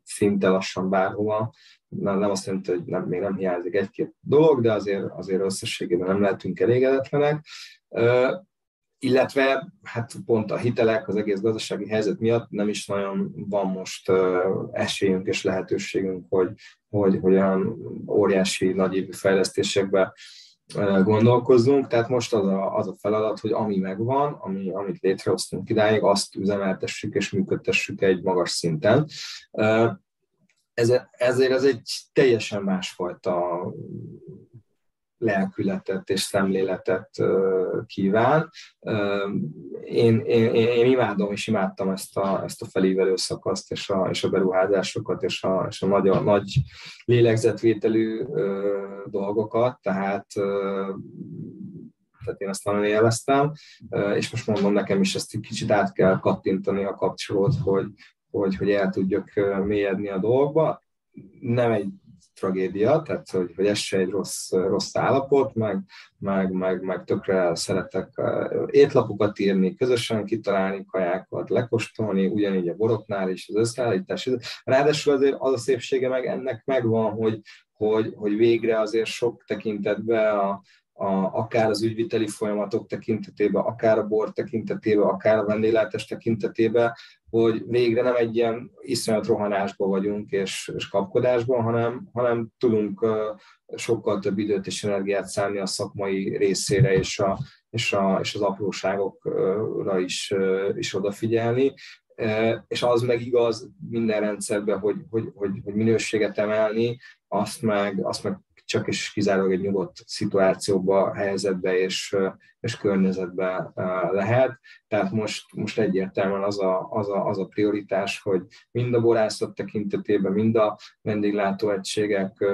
szinte lassan bárhova. Nem, nem azt jelenti, hogy nem, még nem hiányzik egy-két dolog, de azért, azért összességében nem lehetünk elégedetlenek illetve hát pont a hitelek, az egész gazdasági helyzet miatt nem is nagyon van most esélyünk és lehetőségünk, hogy, hogy, hogy olyan óriási nagyévű fejlesztésekbe gondolkozzunk, tehát most az a, az a feladat, hogy ami megvan, ami, amit létrehoztunk idáig, azt üzemeltessük és működtessük egy magas szinten. Ez, ezért ez egy teljesen másfajta lelkületet és szemléletet kíván. Én, én, én imádom és imádtam ezt a, ezt a felívelő szakaszt és a, és a beruházásokat és a, és a nagy, nagy lélegzetvételű dolgokat, tehát tehát én ezt nagyon élveztem, és most mondom, nekem is ezt egy kicsit át kell kattintani a kapcsolót, hogy, hogy, hogy el tudjak mélyedni a dolgba. Nem egy tragédia, tehát hogy, hogy ez se egy rossz, rossz állapot, meg, meg, meg, meg tökre szeretek étlapokat írni, közösen kitalálni kajákat, lekostolni, ugyanígy a boroknál is az összeállítás. Ráadásul azért az a szépsége meg ennek megvan, hogy, hogy, hogy végre azért sok tekintetben a, a, akár az ügyviteli folyamatok tekintetében, akár a bor tekintetében, akár a vendéglátás tekintetében, hogy végre nem egy ilyen iszonyat rohanásban vagyunk és, és kapkodásban, hanem, hanem tudunk sokkal több időt és energiát szállni a szakmai részére és, a, és, a, és az apróságokra is, is odafigyelni. És az meg igaz minden rendszerben, hogy, hogy, hogy, hogy minőséget emelni, azt meg, azt meg csak és kizárólag egy nyugodt szituációba, helyzetbe és, és környezetbe lehet. Tehát most, most egyértelműen az a, az, a, az a prioritás, hogy mind a borászat tekintetében, mind a vendéglátóegységek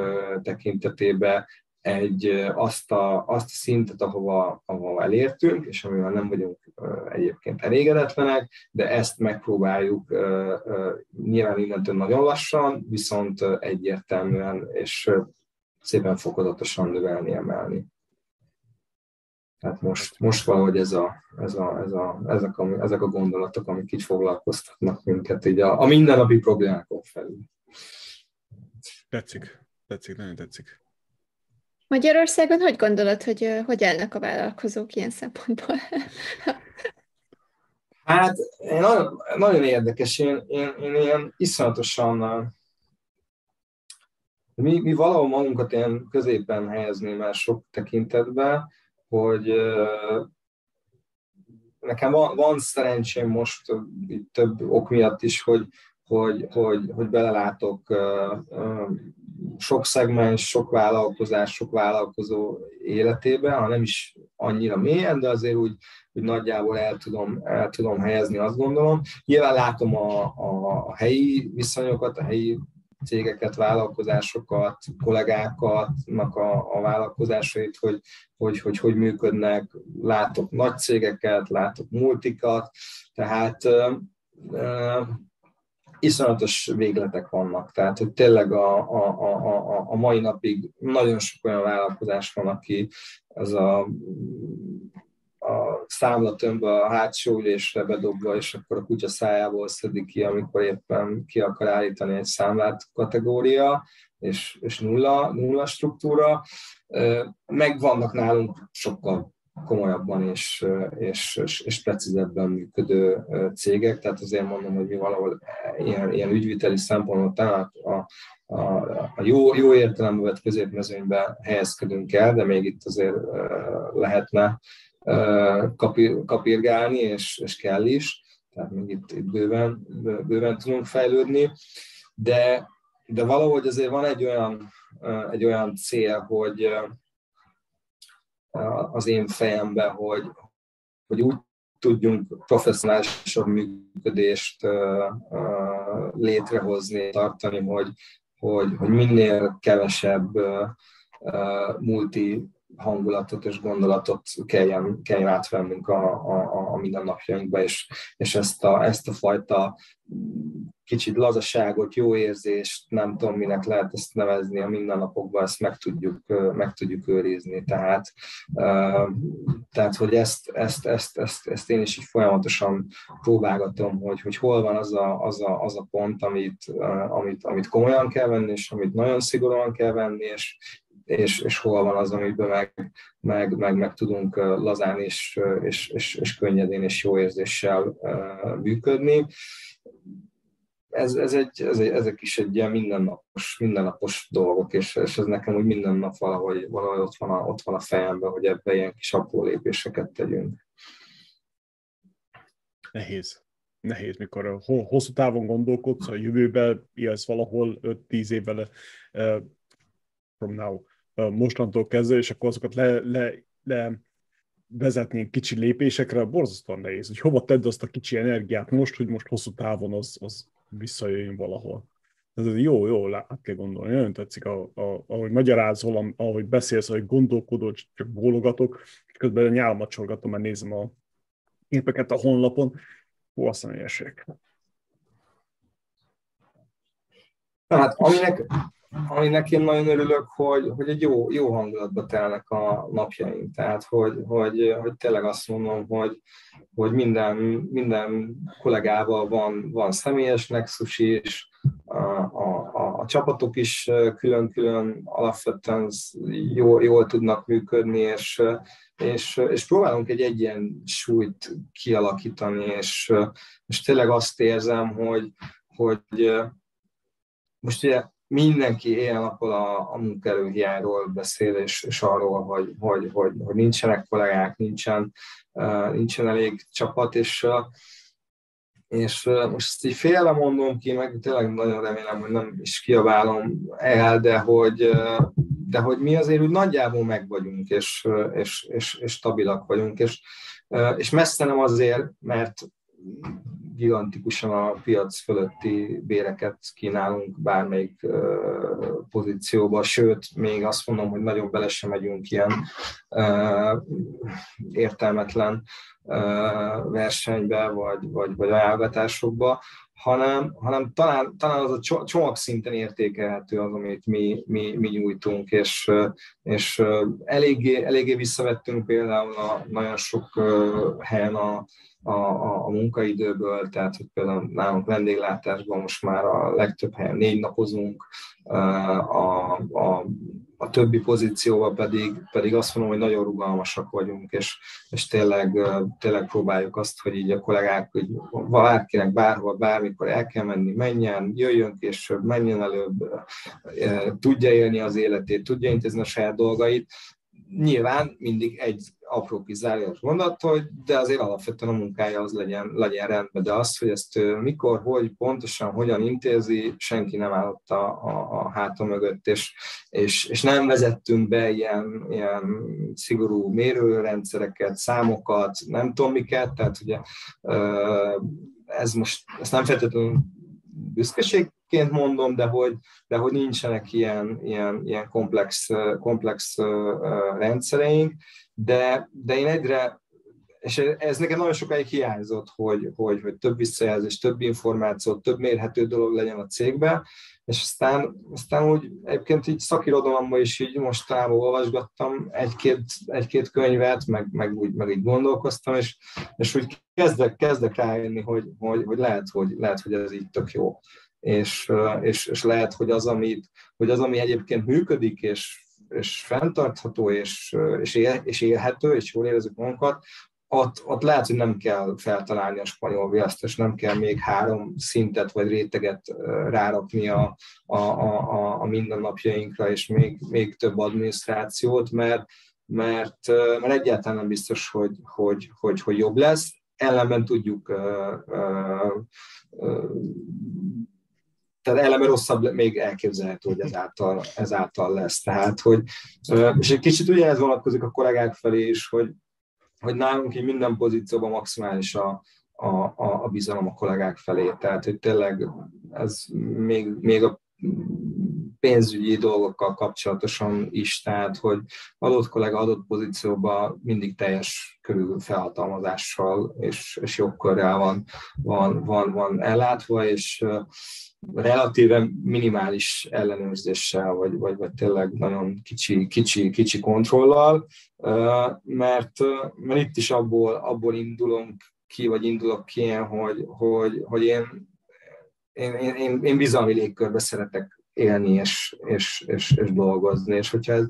tekintetében egy, azt, a, azt a szintet, ahova, ahova elértünk, és amivel nem vagyunk egyébként elégedetlenek, de ezt megpróbáljuk nyilván innentől nagyon lassan, viszont egyértelműen és szépen fokozatosan növelni, emelni. Tehát most, most valahogy ez a, ez a, ez a, ezek, a, ezek a gondolatok, amik így foglalkoztatnak minket így a, a mindennapi problémákon felül. Tetszik, tetszik, nagyon tetszik. Magyarországon hogy gondolod, hogy hogy állnak a vállalkozók ilyen szempontból? hát nagyon, nagyon érdekes, én, én, én ilyen iszonyatosan mi, mi valahol magunkat ilyen középen helyezném el sok tekintetben, hogy nekem van, van szerencsém most több ok miatt is, hogy, hogy, hogy, hogy belelátok sok szegmens, sok vállalkozás, sok vállalkozó életébe, ha nem is annyira mélyen, de azért úgy, úgy nagyjából el tudom, el tudom helyezni, azt gondolom. Nyilván látom a, a helyi viszonyokat, a helyi cégeket, vállalkozásokat, kollégákat, a, a vállalkozásait, hogy, hogy, hogy hogy működnek, látok nagy cégeket, látok multikat, tehát uh, iszonyatos végletek vannak. Tehát, hogy tényleg a, a, a, a mai napig nagyon sok olyan vállalkozás van, aki az a a számlatömbbe a hátsó ülésre bedobva, és akkor a kutya szájából szedik ki, amikor éppen ki akar állítani egy számlát kategória, és, és nulla, nulla struktúra. Meg vannak nálunk sokkal komolyabban és, és, és, precízebben működő cégek, tehát azért mondom, hogy mi valahol ilyen, ilyen ügyviteli szempontból talán a, a, a jó, jó értelemben vett középmezőnybe helyezkedünk el, de még itt azért lehetne kapir, kapirgálni, és, és kell is, tehát még itt, itt bőven, bőven tudunk fejlődni, de, de valahogy azért van egy olyan, egy olyan cél, hogy az én fejemben, hogy, hogy úgy tudjunk professzionálisabb működést létrehozni, tartani, hogy, hogy, hogy minél kevesebb multi hangulatot és gondolatot kelljen, kelljen átvennünk a, a, a mindennapjainkba, és, és ezt, a, ezt a fajta kicsit lazaságot, jó érzést, nem tudom, minek lehet ezt nevezni a mindennapokban, ezt meg tudjuk, meg tudjuk őrizni. Tehát, tehát hogy ezt, ezt, ezt, ezt, ezt én is így folyamatosan próbálgatom, hogy, hogy hol van az a, az a, az a pont, amit, amit, amit komolyan kell venni, és amit nagyon szigorúan kell venni, és, és, és hol van az, amiben meg, meg, meg, meg tudunk lazán és, és, és, és könnyedén és jó érzéssel működni. Ez, ez egy, ez egy, ezek is egy ilyen mindennapos, mindennapos dolgok, és, és ez nekem úgy minden nap valahogy, valahogy ott, van a, ott van a fejemben, hogy ebbe ilyen kis apró lépéseket tegyünk. Nehéz. Nehéz, mikor hosszú távon gondolkodsz, a jövőben élsz valahol 5-10 évvel uh, from now mostantól kezdve, és akkor azokat le, le, le vezetni kicsi lépésekre, borzasztóan nehéz, hogy hova tedd azt a kicsi energiát most, hogy most hosszú távon az, az visszajöjjön valahol. Ez jó, jó, át kell gondolni. Nagyon tetszik, ahogy magyarázol, ahogy beszélsz, ahogy gondolkodol, csak bólogatok, és közben a nyálamat csorgatom, mert nézem a képeket a honlapon. Hú, azt mondja, Hát, aminek, aminek én nagyon örülök, hogy, hogy egy jó, jó hangulatba telnek a napjaink. Tehát, hogy, hogy, hogy tényleg azt mondom, hogy, hogy minden, minden kollégával van, van személyes nexus is, a, a, a, a csapatok is külön-külön alapvetően jól, jól tudnak működni, és, és, és próbálunk egy egyensúlyt kialakítani, és, és tényleg azt érzem, hogy, hogy most ugye mindenki éjjel-nappal a, a munkaerőhiányról beszél, és, és arról, hogy, hogy, hogy, hogy nincsenek kollégák, nincsen, nincsen elég csapat, és, és most így félre mondom ki, meg tényleg nagyon remélem, hogy nem is kiabálom el, de hogy, de hogy mi azért úgy nagyjából meg vagyunk, és, és, és, és stabilak vagyunk, és, és messze nem azért, mert gigantikusan a piac fölötti béreket kínálunk bármelyik pozícióba, sőt, még azt mondom, hogy nagyon bele sem megyünk ilyen értelmetlen versenybe, vagy, vagy, vagy ajánlatásokba, hanem, hanem talán, talán az a csomag szinten értékelhető az, amit mi, mi, mi nyújtunk, és, és eléggé, eléggé visszavettünk például a, nagyon sok helyen a, a, a, a munkaidőből, tehát hogy például nálunk vendéglátásban most már a legtöbb helyen négy napozunk, a, a, a többi pozícióval pedig, pedig azt mondom, hogy nagyon rugalmasak vagyunk, és, és tényleg, tényleg próbáljuk azt, hogy így a kollégák, hogy bárkinek bárhol, bármikor el kell menni, menjen, jöjjön később, menjen előbb, tudja élni az életét, tudja intézni a saját dolgait, nyilván mindig egy apró kis mondat, hogy de azért alapvetően a munkája az legyen, legyen rendben, de azt, hogy ezt mikor, hogy, pontosan, hogyan intézi, senki nem állott a, a, a háta mögött, és, és, és nem vezettünk be ilyen, ilyen szigorú mérőrendszereket, számokat, nem tudom miket, tehát ugye ez most, ezt nem feltétlenül büszkeség ként mondom, de hogy, de hogy nincsenek ilyen, ilyen, ilyen komplex, komplex rendszereink, de, de én egyre, és ez nekem nagyon sokáig hiányzott, hogy, hogy, hogy több visszajelzés, több információ, több mérhető dolog legyen a cégben, és aztán, aztán úgy egyébként így szakirodalomban is így mostanában olvasgattam egy-két, egy-két könyvet, meg, meg, úgy, meg így gondolkoztam, és, és úgy kezdek, kezdek rájönni, hogy, hogy, hogy, lehet, hogy lehet, hogy ez így tök jó és, és, és lehet, hogy az, amit, hogy az, ami egyébként működik, és, és fenntartható, és, és, él, és élhető, és jól érezzük magunkat, ott, ott lehet, hogy nem kell feltalálni a spanyol viaszt, és nem kell még három szintet vagy réteget rárakni a, a, a, a mindennapjainkra, és még, még több adminisztrációt, mert, mert, mert egyáltalán nem biztos, hogy, hogy, hogy, hogy jobb lesz. Ellenben tudjuk uh, uh, uh, tehát eleme rosszabb még elképzelhető, hogy ezáltal, ezáltal lesz. Tehát, hogy, és egy kicsit ugye ez vonatkozik a kollégák felé is, hogy, hogy nálunk így minden pozícióban maximális a, a, a, a bizalom a kollégák felé. Tehát, hogy tényleg ez még, még a pénzügyi dolgokkal kapcsolatosan is, tehát hogy adott kollega adott pozícióban mindig teljes körül felhatalmazással és, és jogkörrel van, van, van, van ellátva, és relatíve minimális ellenőrzéssel, vagy, vagy, vagy tényleg nagyon kicsi, kicsi, kicsi kontrollal, mert, mert itt is abból, abból indulunk ki, vagy indulok ki ilyen, hogy, hogy, hogy én, én, én, én bizalmi légkörbe szeretek élni és, és, és, és dolgozni, és hogyha ez,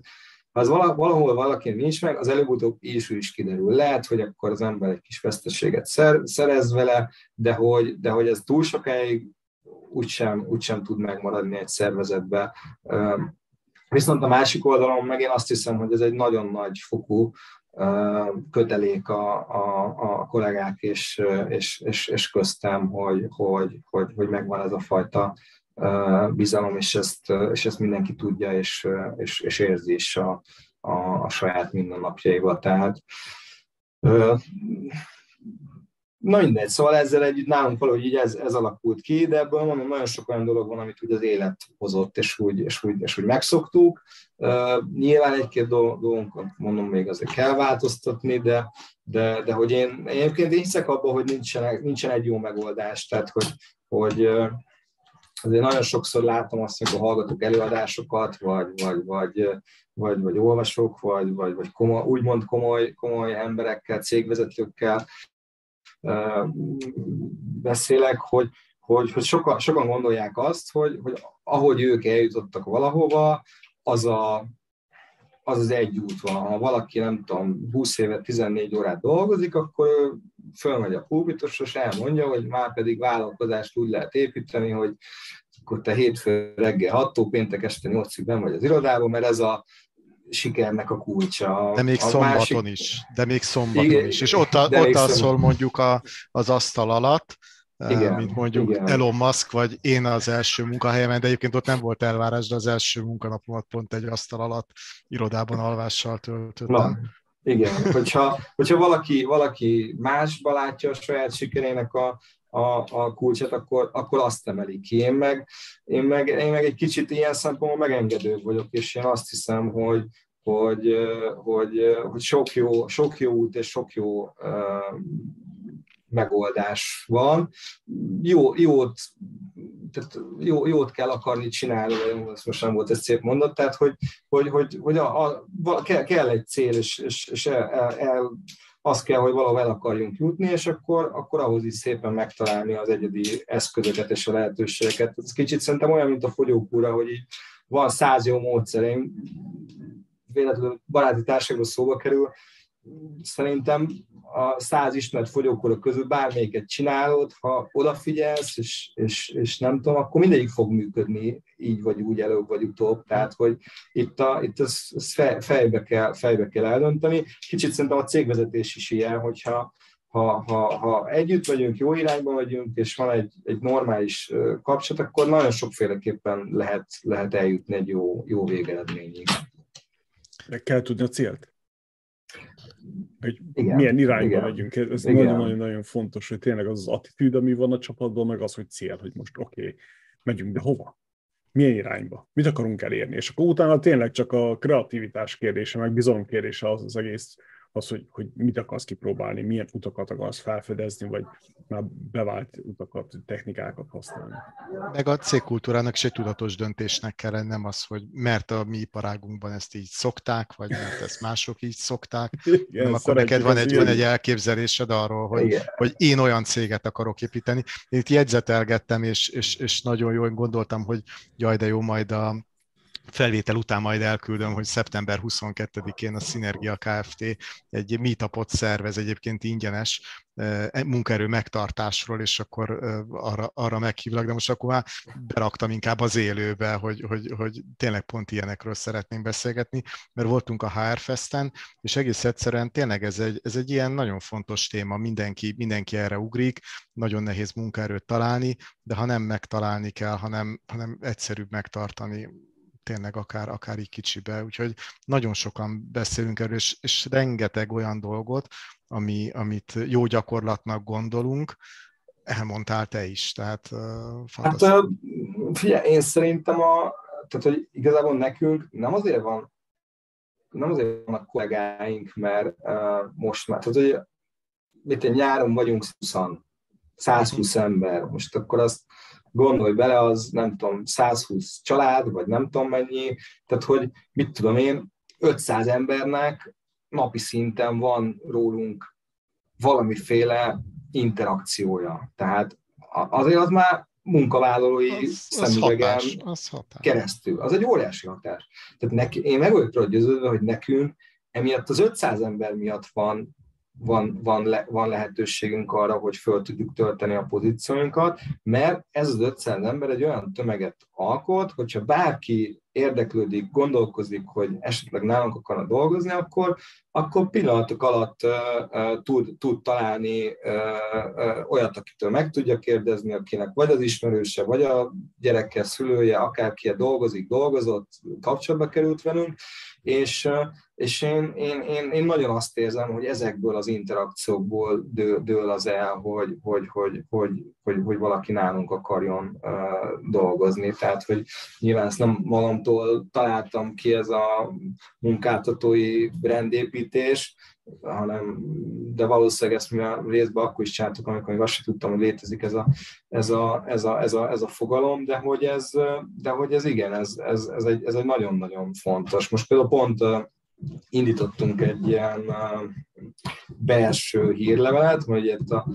ha az valahol valaki nincs meg, az előbb-utóbb is, is kiderül. Lehet, hogy akkor az ember egy kis veszteséget szer, szerez vele, de hogy, de hogy ez túl sokáig úgysem, úgysem tud megmaradni egy szervezetbe. Viszont a másik oldalon meg én azt hiszem, hogy ez egy nagyon nagy fokú kötelék a, a, a kollégák és, és, és, és köztem, hogy, hogy, hogy, hogy megvan ez a fajta bizalom, és ezt, és ezt mindenki tudja, és, és, és érzi is a, a, a saját mindennapjaival. Tehát Na mindegy, szóval ezzel együtt nálunk valahogy így ez, ez alakult ki, de ebből mondom, nagyon sok olyan dolog van, amit úgy az élet hozott, és úgy, és úgy, és úgy megszoktuk. Nyilván egy-két dolgunkat mondom még azért kell változtatni, de, de, de hogy én, én egyébként hiszek abban, hogy nincsen, nincsen egy jó megoldás, tehát hogy, hogy azért nagyon sokszor látom azt, hogy a hallgatók előadásokat, vagy, vagy, vagy, vagy, vagy olvasók, vagy, vagy, vagy komoly, úgymond komoly, komoly emberekkel, cégvezetőkkel, beszélek, hogy, hogy, hogy sokan, sokan gondolják azt, hogy, hogy ahogy ők eljutottak valahova, az a, az az egy út van. Ha valaki, nem tudom, 20 évet, 14 órát dolgozik, akkor fölmegy a pulpitusra, és elmondja, hogy már pedig vállalkozást úgy lehet építeni, hogy akkor te hétfő reggel 6-tól péntek este 8-ig ben vagy az irodában, mert ez a sikernek a kulcsa. De még a szombaton másik... is, de még szombaton igen, is. És ott, a, ott alszol mondjuk a, az asztal alatt, igen, mint mondjuk igen. Elon Musk, vagy én az első munkahelyemen, de egyébként ott nem volt elvárás, de az első munkanapomat pont egy asztal alatt irodában alvással töltöttem. Na, igen, hogyha, hogyha valaki, valaki másba látja a saját sikerének a, a, a kulcsot, akkor, akkor azt emeli ki. Én meg, én, meg, én meg egy kicsit ilyen szempontból megengedő vagyok, és én azt hiszem, hogy, hogy, hogy, hogy sok, jó, sok jó út és sok jó megoldás van. Jó, jót, tehát jó, jót kell akarni csinálni, ez most nem volt egy szép mondat, tehát hogy, hogy, hogy, hogy a, a, kell, kell egy cél, és, és, és el, el, azt kell, hogy valahol el akarjunk jutni, és akkor, akkor ahhoz is szépen megtalálni az egyedi eszközöket és a lehetőségeket. Ez kicsit szerintem olyan, mint a fogyókúra, hogy így van száz jó módszer. Én véletlenül baráti társaságban szóba kerül, szerintem a száz ismert fogyókúra közül bármelyiket csinálod, ha odafigyelsz, és, és, és nem tudom, akkor mindegyik fog működni, így vagy úgy előbb vagy utóbb. Tehát, hogy itt, a, itt ez, ez fejbe, kell, fejbe kell eldönteni. Kicsit szerintem a cégvezetés is ilyen, hogyha ha, ha, ha együtt vagyunk, jó irányba vagyunk, és van egy, egy normális kapcsolat, akkor nagyon sokféleképpen lehet, lehet eljutni egy jó, jó végeredményig. De kell tudni a célt? Hogy igen, milyen irányba igen, megyünk. Ez nagyon-nagyon fontos, hogy tényleg az az attitűd, ami van a csapatban, meg az, hogy cél, hogy most oké, okay, megyünk, de hova? Milyen irányba? Mit akarunk elérni? És akkor utána tényleg csak a kreativitás kérdése, meg bizalom kérdése az az egész az, hogy, hogy mit akarsz kipróbálni, milyen utakat akarsz felfedezni, vagy már bevált utakat, technikákat használni. Meg a cégkultúrának egy tudatos döntésnek kell nem az, hogy mert a mi iparágunkban ezt így szokták, vagy mert ezt mások így szokták, Igen, nem akkor neked van egy, van egy elképzelésed arról, hogy, hogy én olyan céget akarok építeni. Én itt jegyzetelgettem, és, és, és nagyon jól gondoltam, hogy jaj, de jó, majd a, felvétel után majd elküldöm, hogy szeptember 22-én a Synergia Kft. egy meetupot szervez egyébként ingyenes e, munkaerő megtartásról, és akkor arra, arra meghívlak, de most akkor már beraktam inkább az élőbe, hogy, hogy, hogy tényleg pont ilyenekről szeretném beszélgetni, mert voltunk a HR Festen, és egész egyszerűen tényleg ez egy, ez egy ilyen nagyon fontos téma, mindenki, mindenki erre ugrik, nagyon nehéz munkaerőt találni, de ha nem megtalálni kell, hanem, hanem egyszerűbb megtartani, tényleg akár, akár így kicsibe. Úgyhogy nagyon sokan beszélünk erről, és, és rengeteg olyan dolgot, ami, amit jó gyakorlatnak gondolunk, elmondtál te is, tehát uh, Hát uh, figyelj, én szerintem a, tehát, hogy igazából nekünk nem azért van, nem azért vannak kollégáink, mert uh, most már, tehát hogy mit nyáron vagyunk 20 120 ember, most akkor azt gondolj bele, az nem tudom, 120 család, vagy nem tudom mennyi, tehát hogy mit tudom én, 500 embernek napi szinten van rólunk valamiféle interakciója. Tehát azért az már munkavállalói az, szemüvegen az hatás, az hatás. keresztül. Az egy óriási hatás. Tehát neki, én meg vagyok győződve, hogy nekünk emiatt az 500 ember miatt van van, van, le, van lehetőségünk arra, hogy föl tudjuk tölteni a pozícióinkat, mert ez az 500 ember egy olyan tömeget alkot, hogyha bárki érdeklődik, gondolkozik, hogy esetleg nálunk akarna dolgozni, akkor, akkor pillanatok alatt uh, uh, tud, tud találni uh, uh, olyat, akitől meg tudja kérdezni, akinek vagy az ismerőse, vagy a gyerekkel szülője, akárki dolgozik, dolgozott, kapcsolatba került velünk, és, és én, én, én, én nagyon azt érzem, hogy ezekből az interakciókból dől, dől az el, hogy, hogy, hogy, hogy, hogy, hogy valaki nálunk akarjon uh, dolgozni. Tehát, hogy nyilván ezt nem magamtól találtam ki ez a munkáltatói rendépítés, hanem, de valószínűleg ezt mi a részben akkor is csináltuk, amikor még azt sem tudtam, hogy létezik ez a, ez a, ez a, ez a, ez a fogalom, de hogy ez, de hogy ez igen, ez, ez, ez, egy, ez egy nagyon-nagyon fontos. Most például pont indítottunk egy ilyen belső hírlevelet, hogy itt a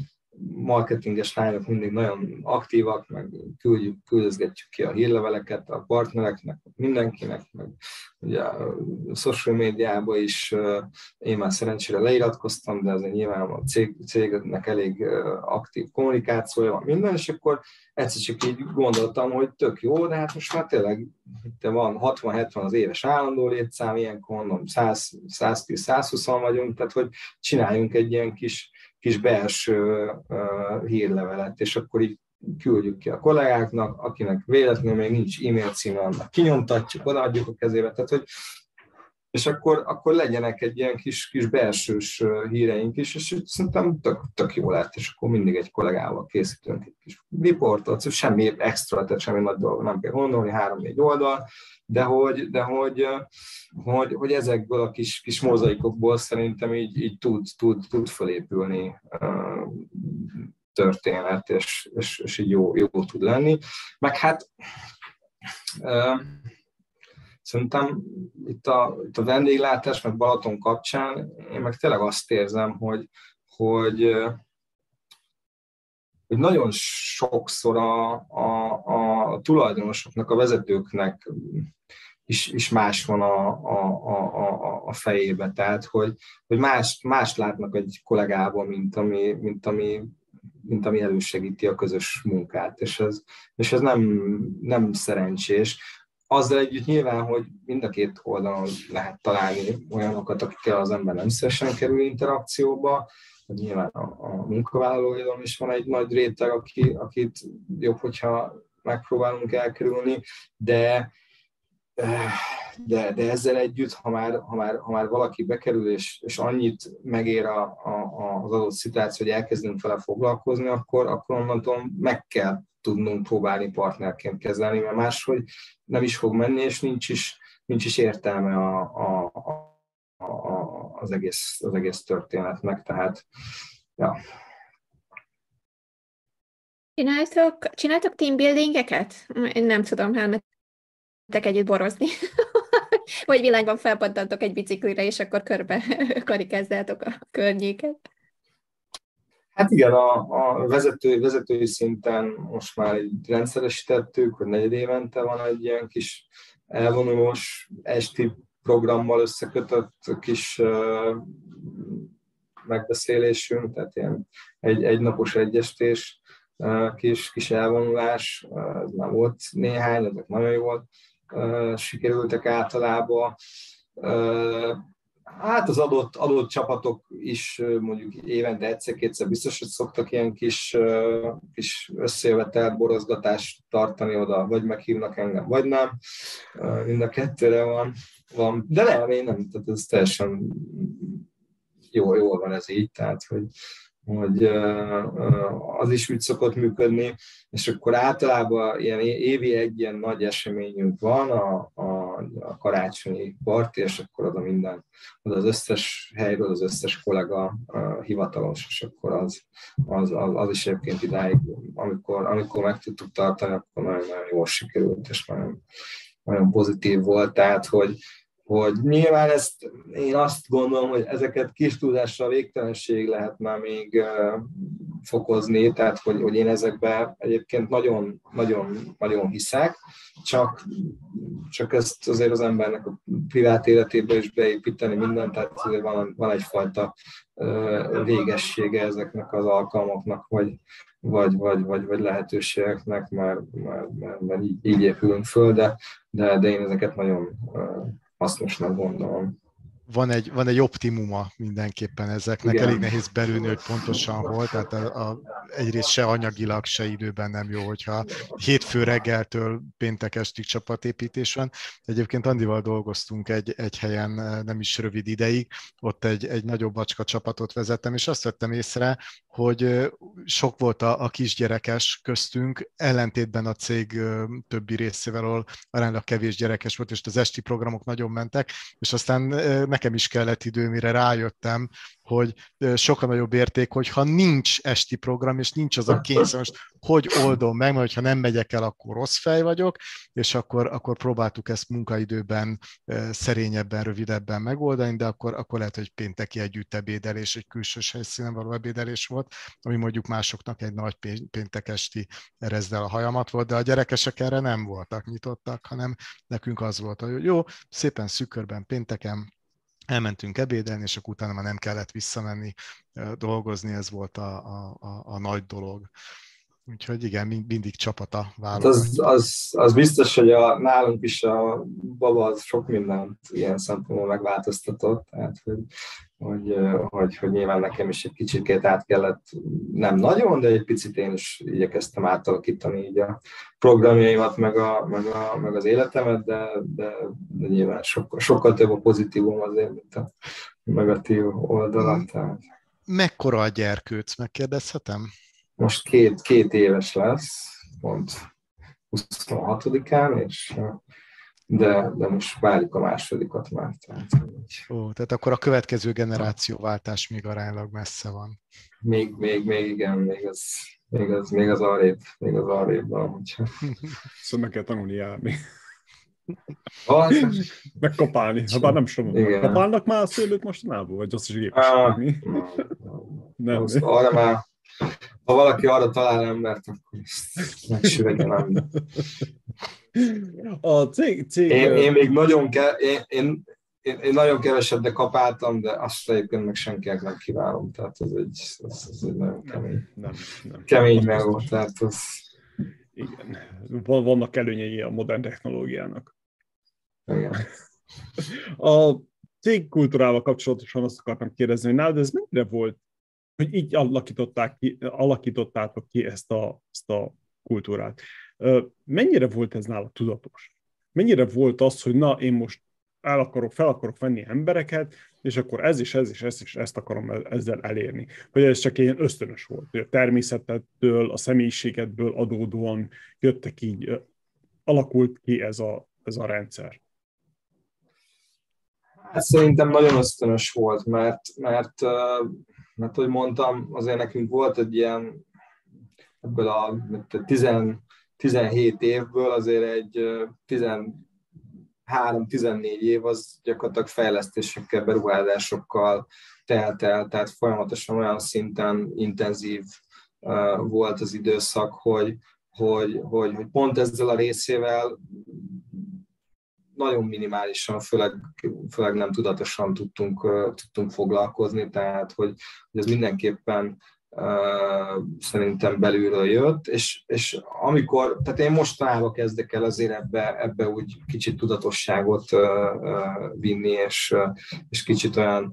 marketinges lányok mindig nagyon aktívak, meg küldjük, küldözgetjük ki a hírleveleket a partnereknek, mindenkinek, meg ugye a social médiában is én már szerencsére leiratkoztam, de azért nyilván a cég, cégnek elég aktív kommunikációja van minden, és akkor egyszer csak így gondoltam, hogy tök jó, de hát most már tényleg itt van 60-70 az éves állandó létszám, ilyenkor mondom 110-120 vagyunk, tehát hogy csináljunk egy ilyen kis kis belső hírlevelet, és akkor így küldjük ki a kollégáknak, akinek véletlenül még nincs e-mail címe, annak kinyomtatjuk, odaadjuk a kezébe. Tehát, hogy és akkor, akkor legyenek egy ilyen kis, kis belsős híreink is, és szerintem tök, tök jó lett, és akkor mindig egy kollégával készítünk egy kis riportot, semmi extra, tehát semmi nagy dolog nem kell gondolni, három-négy oldal, de hogy, de hogy, hogy, hogy ezekből a kis, kis mozaikokból szerintem így, így tud, tud, tud felépülni történet, és, és, és így jó, jó tud lenni. Meg hát Szerintem itt a, itt a vendéglátás, meg Balaton kapcsán én meg tényleg azt érzem, hogy, hogy, hogy nagyon sokszor a, a, a tulajdonosoknak, a vezetőknek is, is más van a, a, a, a fejébe. Tehát, hogy, hogy más, más látnak egy kollégában, mint ami, mint ami mint ami elősegíti a közös munkát, és ez, és ez nem, nem szerencsés azzal együtt nyilván, hogy mind a két oldalon lehet találni olyanokat, akikkel az ember nem szívesen kerül interakcióba, hogy nyilván a, a munkavállalóidon is van egy nagy réteg, aki, akit jobb, hogyha megpróbálunk elkerülni, de, de, de ezzel együtt, ha már, ha már, ha már valaki bekerül, és, és annyit megér a, a, az adott szituáció, hogy elkezdünk vele foglalkozni, akkor, akkor onnantól meg kell tudnunk próbálni partnerként kezelni, mert máshogy nem is fog menni, és nincs is, nincs is értelme a, a, a, a, az, egész, az egész történetnek, tehát ja. Csináltok, csináltok teambuildingeket? Én nem tudom, elmentek együtt borozni. Vagy világban felpattantok egy biciklire, és akkor körbe karikázzátok a környéket. Hát igen, a, a vezető, vezetői szinten most már egy rendszeresítettük, hogy negyed évente van egy ilyen kis elvonulós esti programmal összekötött kis uh, megbeszélésünk, tehát ilyen egy, egy napos egyestés, uh, kis, kis elvonulás, uh, ez már volt néhány, ezek nagyon jól uh, sikerültek általában. Hát az adott, adott csapatok is mondjuk évente egyszer-kétszer biztos, hogy szoktak ilyen kis, kis összejövetel, borozgatást tartani oda, vagy meghívnak engem, vagy nem. Mind a kettőre van. van. De nem, én nem, tehát ez teljesen jó, jól van ez így, tehát hogy hogy az is úgy szokott működni, és akkor általában ilyen évi egy ilyen nagy eseményünk van, a, a, a karácsonyi parti, és akkor oda minden, oda az összes helyről az összes kollega hivatalos, és akkor az, az, az, az is egyébként idáig, amikor, amikor meg tudtuk tartani, akkor nagyon-nagyon jól sikerült, és nagyon, nagyon pozitív volt, tehát hogy, hogy nyilván ezt én azt gondolom, hogy ezeket kis tudással végtelenség lehet már még fokozni, tehát hogy, hogy én ezekbe egyébként nagyon, nagyon, nagyon hiszek, csak, csak ezt azért az embernek a privát életébe is beépíteni mindent, tehát azért van, van egyfajta végessége ezeknek az alkalmaknak, vagy, vagy, vagy, vagy, vagy lehetőségeknek, mert, mert, mert, mert így, így épülünk föl, de, de, de én ezeket nagyon hasznosnak gondolom. Van egy, van egy optimuma mindenképpen ezeknek, Igen. elég nehéz belülni, hogy pontosan hol, tehát a, a, egyrészt se anyagilag, se időben nem jó, hogyha hétfő reggeltől péntek estig csapatépítés van. Egyébként Andival dolgoztunk egy, egy helyen nem is rövid ideig, ott egy, egy nagyobb bacska csapatot vezettem, és azt vettem észre, hogy sok volt a, a kisgyerekes köztünk, ellentétben a cég többi részével, ahol aránylag kevés gyerekes volt, és az esti programok nagyon mentek, és aztán nekem is kellett idő, mire rájöttem, hogy sokkal nagyobb érték, hogyha nincs esti program, és nincs az a kényszer, most hogy oldom meg, mert ha nem megyek el, akkor rossz fej vagyok, és akkor, akkor próbáltuk ezt munkaidőben szerényebben, rövidebben megoldani, de akkor, akkor lehet, hogy pénteki együtt ebédelés, egy külsős helyszínen való ebédelés volt, ami mondjuk másoknak egy nagy péntek esti erezdel a hajamat volt, de a gyerekesek erre nem voltak nyitottak, hanem nekünk az volt, hogy jó, szépen szükörben pénteken elmentünk ebédelni, és akkor utána már nem kellett visszamenni dolgozni, ez volt a, a, a, a nagy dolog. Úgyhogy igen, mindig csapata válogat. Az, az, az biztos, hogy a, nálunk is a baba az sok mindent ilyen szempontból megváltoztatott, tehát hogy, hogy, hogy, hogy nyilván nekem is egy kicsit át kellett, nem nagyon, de egy picit én is igyekeztem átalakítani így a programjaimat, meg, a, meg, a, meg az életemet, de, de, de nyilván sokkal, sokkal több a pozitívum azért, mint a negatív oldala. Mm. Tehát. Mekkora a gyerkőc, megkérdezhetem? Most két, két éves lesz, pont 26-án, és de, de most várjuk a másodikat már. Tehát, Ó, tehát akkor a következő generációváltás még aránylag messze van. Még, még, még igen, még az, még az, még az arrébb, még az arrébb van. Hogyha... Szóval meg kell tanulni járni. Megkapálni, ha bár nem tudom. Kapálnak már a szőlőt mostanában, vagy azt is gépes? Ah, nem. Most arra már ha valaki arra talál embert, akkor megsüvegelem. A cég... cég én, én, még nagyon, ke, én, én, én, én, nagyon keveset, de kapáltam, de azt egyébként meg senkinek nem kívánom. Tehát ez egy, ez, ez egy nagyon kemény, nem, nem. kemény meg volt. Tehát az... Igen. Vannak előnyei a modern technológiának. Igen. A cégkultúrával kapcsolatosan azt akartam kérdezni, hogy nálad ez mennyire volt hogy így alakították ki, alakítottátok ki ezt a, ezt a kultúrát. Mennyire volt ez nála tudatos? Mennyire volt az, hogy na, én most el akarok, fel akarok venni embereket, és akkor ez is, ez is, ez is, ezt akarom ezzel elérni. Hogy ez csak ilyen ösztönös volt, hogy a természetettől, a személyiségedből adódóan jöttek így, alakult ki ez a, ez a rendszer. Hát szerintem nagyon ösztönös volt, mert, mert mert hogy mondtam, azért nekünk volt egy ilyen, ebből a 10, 17 évből azért egy 13-14 év az gyakorlatilag fejlesztésekkel, beruházásokkal telt el, tehát folyamatosan olyan szinten intenzív volt az időszak, hogy, hogy, hogy, hogy pont ezzel a részével nagyon minimálisan, főleg, főleg nem tudatosan tudtunk, tudtunk foglalkozni, tehát hogy, hogy ez mindenképpen uh, szerintem belülről jött, és, és amikor, tehát én mostanában kezdek el azért ebbe, ebbe úgy kicsit tudatosságot uh, uh, vinni, és, és kicsit olyan,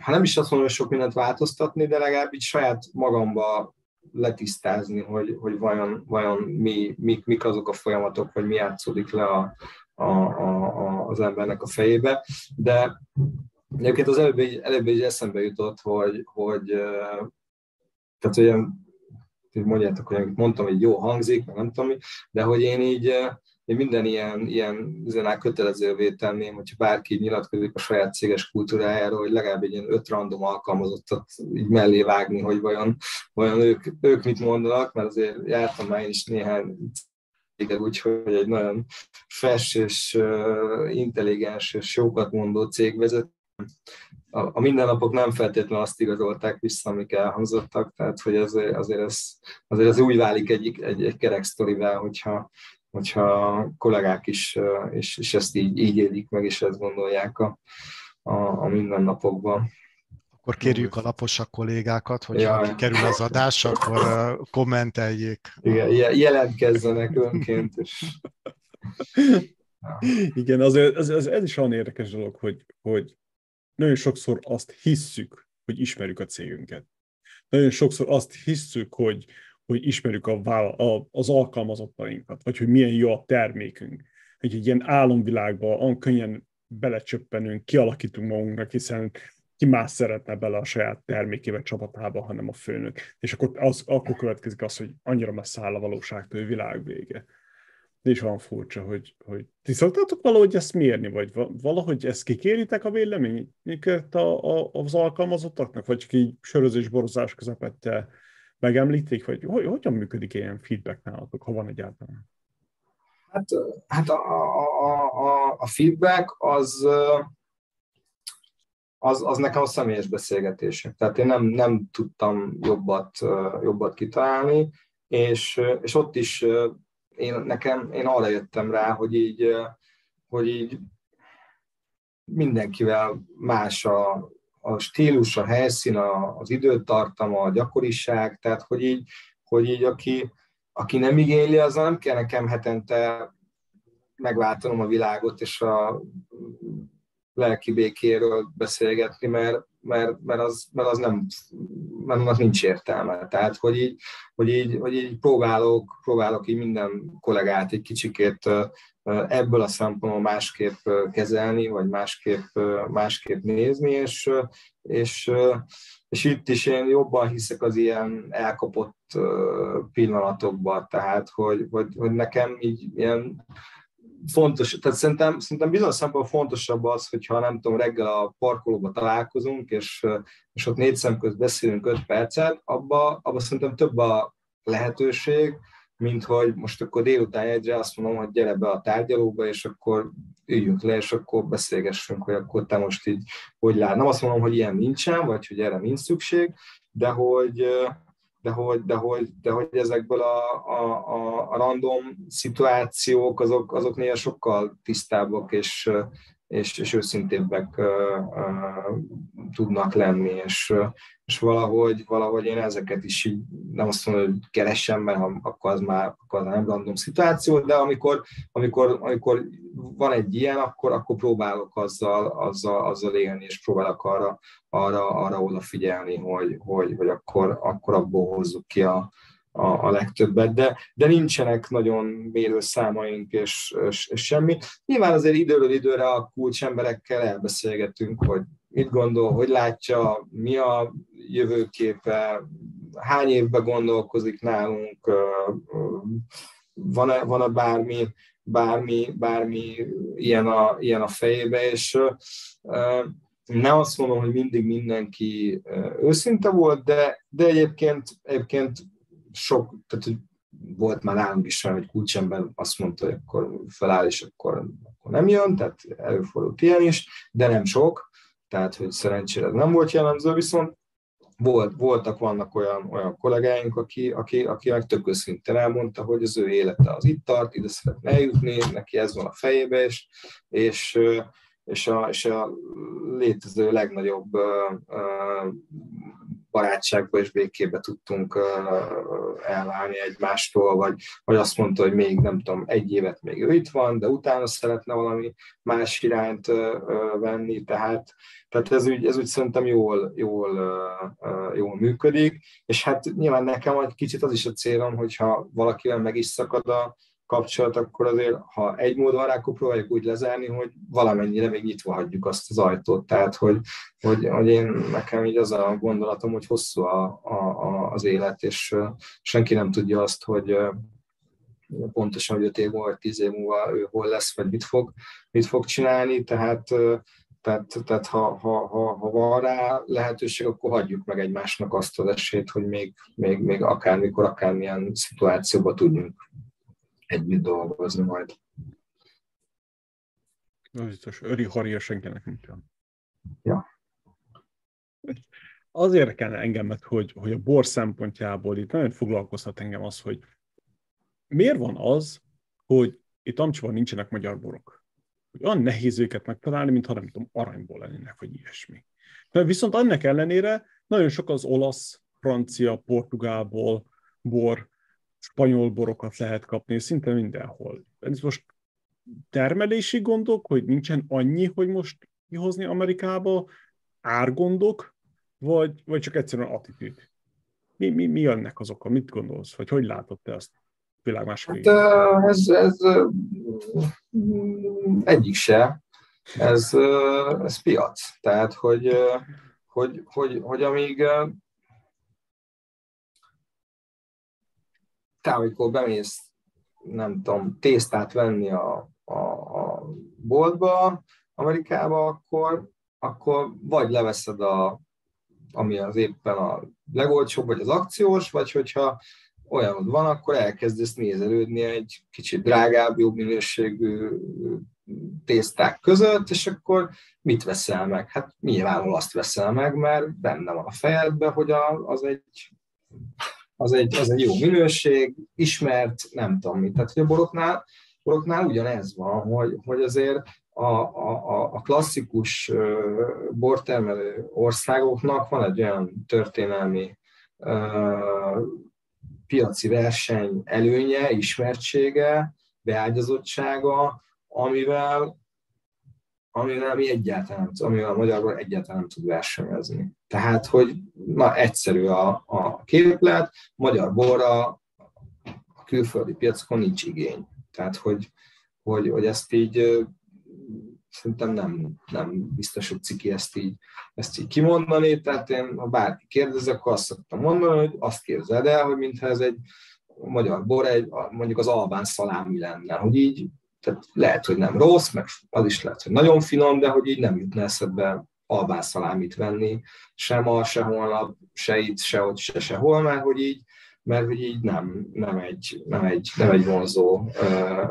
ha nem is azt mondom, hogy sok mindent változtatni, de legalább így saját magamba letisztázni, hogy, hogy vajon, vajon mi, mik, mik azok a folyamatok, vagy mi játszódik le a, a, a, az embernek a fejébe, de egyébként az előbb, előbb így eszembe jutott, hogy, hogy tehát olyan, mondjátok, hogy mondtam, hogy jó hangzik, nem tudom, de hogy én így én minden ilyen, ilyen üzenál kötelezővé tenném, hogyha bárki nyilatkozik a saját céges kultúrájáról, hogy legalább egy ilyen öt random alkalmazottat így mellé vágni, hogy vajon, vajon ők, ők mit mondanak, mert azért jártam már én is néhány úgyhogy egy nagyon fes és intelligens és jókat mondó cégvezető. A, a mindennapok nem feltétlenül azt igazolták vissza, amik elhangzottak, tehát hogy azért, azért, ez, azért ez úgy válik egy, egy, egy kerek sztorivel, hogyha, hogyha kollégák is, és, és ezt így, így élik meg, és ezt gondolják a, a, a mindennapokban. Akkor kérjük a laposak kollégákat, hogy ha kerül az adás, akkor kommenteljék. Igen, jelentkezzenek önként. És... Igen, az, az, az, ez is olyan érdekes dolog, hogy, hogy nagyon sokszor azt hisszük, hogy ismerjük a cégünket. Nagyon sokszor azt hisszük, hogy, hogy ismerjük a, a, az alkalmazottainkat, vagy hogy milyen jó a termékünk. Hogy egy ilyen álomvilágba olyan könnyen belecsöppenünk, kialakítunk magunknak, hiszen ki más szeretne bele a saját termékébe, csapatába, hanem a főnök. És akkor, az, akkor következik az, hogy annyira messze áll a valóságtól, hogy világ vége. Is olyan furcsa, hogy, hogy ti szoktátok valahogy ezt mérni, vagy valahogy ezt kikéritek a véleményüket a, a, az alkalmazottaknak, vagy csak így sörözés, borozás közepette megemlítik, vagy hogy, hogyan működik ilyen feedback nálatok, ha van egyáltalán? Hát, hát a, a, a, a feedback az az, az nekem a személyes beszélgetések. Tehát én nem, nem tudtam jobbat, jobbat kitalálni, és, és ott is én, nekem, én arra jöttem rá, hogy így, hogy így mindenkivel más a, a stílus, a helyszín, a, az időtartama, a gyakoriság, tehát hogy így, hogy így aki, aki nem igényli, azzal nem kell nekem hetente megváltanom a világot, és a lelki békéről beszélgetni, mert, mert, mert, az, mert az nem, mert annak nincs értelme. Tehát, hogy így, hogy így, hogy így próbálok, próbálok így minden kollégát egy kicsikét ebből a szempontból másképp kezelni, vagy másképp, másképp nézni, és, és, és itt is én jobban hiszek az ilyen elkapott pillanatokban, tehát hogy, hogy, hogy nekem így ilyen fontos, tehát szerintem, szerintem bizonyos szempontból fontosabb az, hogyha nem tudom, reggel a parkolóba találkozunk, és, és ott négy szem közt beszélünk öt percet, abba, abba szerintem több a lehetőség, mint hogy most akkor délután egyre azt mondom, hogy gyere be a tárgyalóba, és akkor üljünk le, és akkor beszélgessünk, hogy akkor te most így hogy lát. Nem azt mondom, hogy ilyen nincsen, vagy hogy erre nincs szükség, de hogy, de hogy, de hogy, de hogy ezekből a, a, a random szituációk, azok, azok néha sokkal tisztábbak és, és, és őszintébbek uh, uh, tudnak lenni, és, és valahogy, valahogy én ezeket is így nem azt mondom, hogy keresem, mert ha, akkor az már akkor az nem random szituáció, de amikor, amikor, amikor van egy ilyen, akkor, akkor próbálok azzal, azzal, azzal élni, és próbálok arra, arra, arra odafigyelni, hogy, hogy, hogy akkor, akkor abból hozzuk ki a, a, a legtöbbet, de, de nincsenek nagyon mérő és, és, és semmi. Nyilván azért időről időre a kulcsemberekkel elbeszélgetünk, hogy mit gondol, hogy látja, mi a jövőképe, hány évbe gondolkozik nálunk, van-e, van-e bármi, bármi, bármi ilyen a, ilyen a fejébe, és nem azt mondom, hogy mindig mindenki őszinte volt, de, de egyébként, egyébként sok, tehát volt már nálunk is hogy kulcsember azt mondta, hogy akkor feláll, és akkor, akkor nem jön, tehát előfordult ilyen is, de nem sok, tehát hogy szerencsére nem volt jellemző, viszont volt, voltak, vannak olyan, olyan kollégáink, aki, aki, aki meg tök őszintén elmondta, hogy az ő élete az itt tart, ide szeretne eljutni, neki ez van a fejébe, és, és, és, a, és a létező legnagyobb barátságba és békébe tudtunk elválni egymástól, vagy, vagy azt mondta, hogy még nem tudom, egy évet még ő itt van, de utána szeretne valami más irányt venni, tehát, tehát ez, úgy, ez úgy szerintem jól, jól, jól működik, és hát nyilván nekem egy kicsit az is a célom, hogyha valakivel meg is szakad a, kapcsolat, akkor azért, ha egy mód van rá, akkor próbáljuk úgy lezárni, hogy valamennyire még nyitva hagyjuk azt az ajtót. Tehát, hogy, hogy, hogy én nekem így az a gondolatom, hogy hosszú a, a, a, az élet, és senki nem tudja azt, hogy pontosan, hogy 5 év múlva, vagy 10 év múlva ő hol lesz, vagy mit fog, mit fog csinálni, tehát tehát, tehát ha, ha, ha, ha van rá lehetőség, akkor hagyjuk meg egymásnak azt az esélyt, hogy még, még, még akármikor, akármilyen szituációban tudjunk együtt dolgozni majd. Az biztos, öri harja senkinek nincsen. Ja. Az érdekelne engemet, hogy, hogy a bor szempontjából itt nagyon foglalkoztat engem az, hogy miért van az, hogy itt Amcsiban nincsenek magyar borok. Hogy olyan nehéz őket megtalálni, mintha nem tudom, aranyból lennének, vagy ilyesmi. De viszont annak ellenére nagyon sok az olasz, francia, portugálból bor, spanyol borokat lehet kapni, szinte mindenhol. Ez most termelési gondok, hogy nincsen annyi, hogy most kihozni Amerikába, árgondok, vagy, vagy csak egyszerűen attitűd? Mi, mi, mi ennek az oka? Mit gondolsz? Vagy hogy látod te azt világ hát, ez, ez egyik se. Ez, ez piac. Tehát, hogy, hogy, hogy, hogy amíg te amikor bemész, nem tudom, tésztát venni a, a, a boltba, Amerikába, akkor, akkor vagy leveszed a, ami az éppen a legolcsóbb, vagy az akciós, vagy hogyha olyan van, akkor elkezdesz nézelődni egy kicsit drágább, jobb minőségű tészták között, és akkor mit veszel meg? Hát nyilvánul azt veszel meg, mert benne van a fejedben, hogy a, az egy az egy, az egy jó minőség, ismert, nem tudom mit. Tehát, hogy a boroknál, boroknál ugyanez van, hogy, hogy azért a, a, a klasszikus bortermelő országoknak van egy olyan történelmi piaci verseny előnye, ismertsége, beágyazottsága, amivel, amivel mi egyáltalán, amivel a magyarból egyáltalán nem tud versenyezni. Tehát, hogy na, egyszerű a, a képlet, magyar borra a külföldi piacokon nincs igény. Tehát, hogy, hogy, hogy ezt így szerintem nem, nem biztos, hogy ciki ezt így, ezt így kimondani, tehát én, ha bárki kérdez, akkor azt szoktam mondani, hogy azt képzeld el, hogy mintha ez egy magyar bor, egy, mondjuk az albán szalámi lenne, hogy így, tehát lehet, hogy nem rossz, meg az is lehet, hogy nagyon finom, de hogy így nem jutna eszedbe albán szalámit venni, sem ma, se holnap, se itt, se ott, se sehol, mert hogy így, mert hogy így nem, nem, egy, nem, egy, nem egy vonzó ö,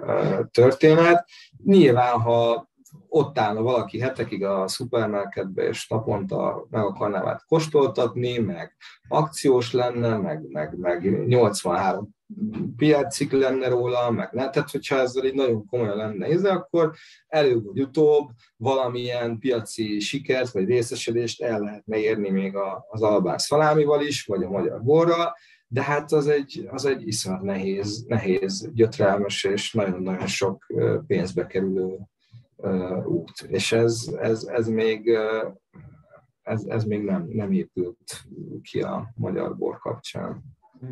ö, történet. Nyilván, ha ott állna valaki hetekig a szupermarketbe, és naponta meg akarná már kóstoltatni, meg akciós lenne, meg, meg, meg 83 piacik lenne róla, meg ne. Tehát, hogyha ezzel egy nagyon komolyan lenne íze, akkor előbb vagy utóbb valamilyen piaci sikert vagy részesedést el lehetne érni még az albán szalámival is, vagy a magyar borral, de hát az egy, az egy iszonyat nehéz, nehéz, gyötrelmes és nagyon-nagyon sok pénzbe kerülő út. És ez, ez, ez még, ez, ez még nem, nem épült ki a magyar bor kapcsán. Hm.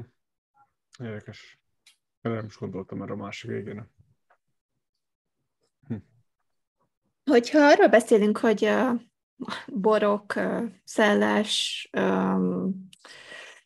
Érdekes. Nem is gondoltam erre a másik végén. Hm. Hogyha arról beszélünk, hogy a borok, szellás,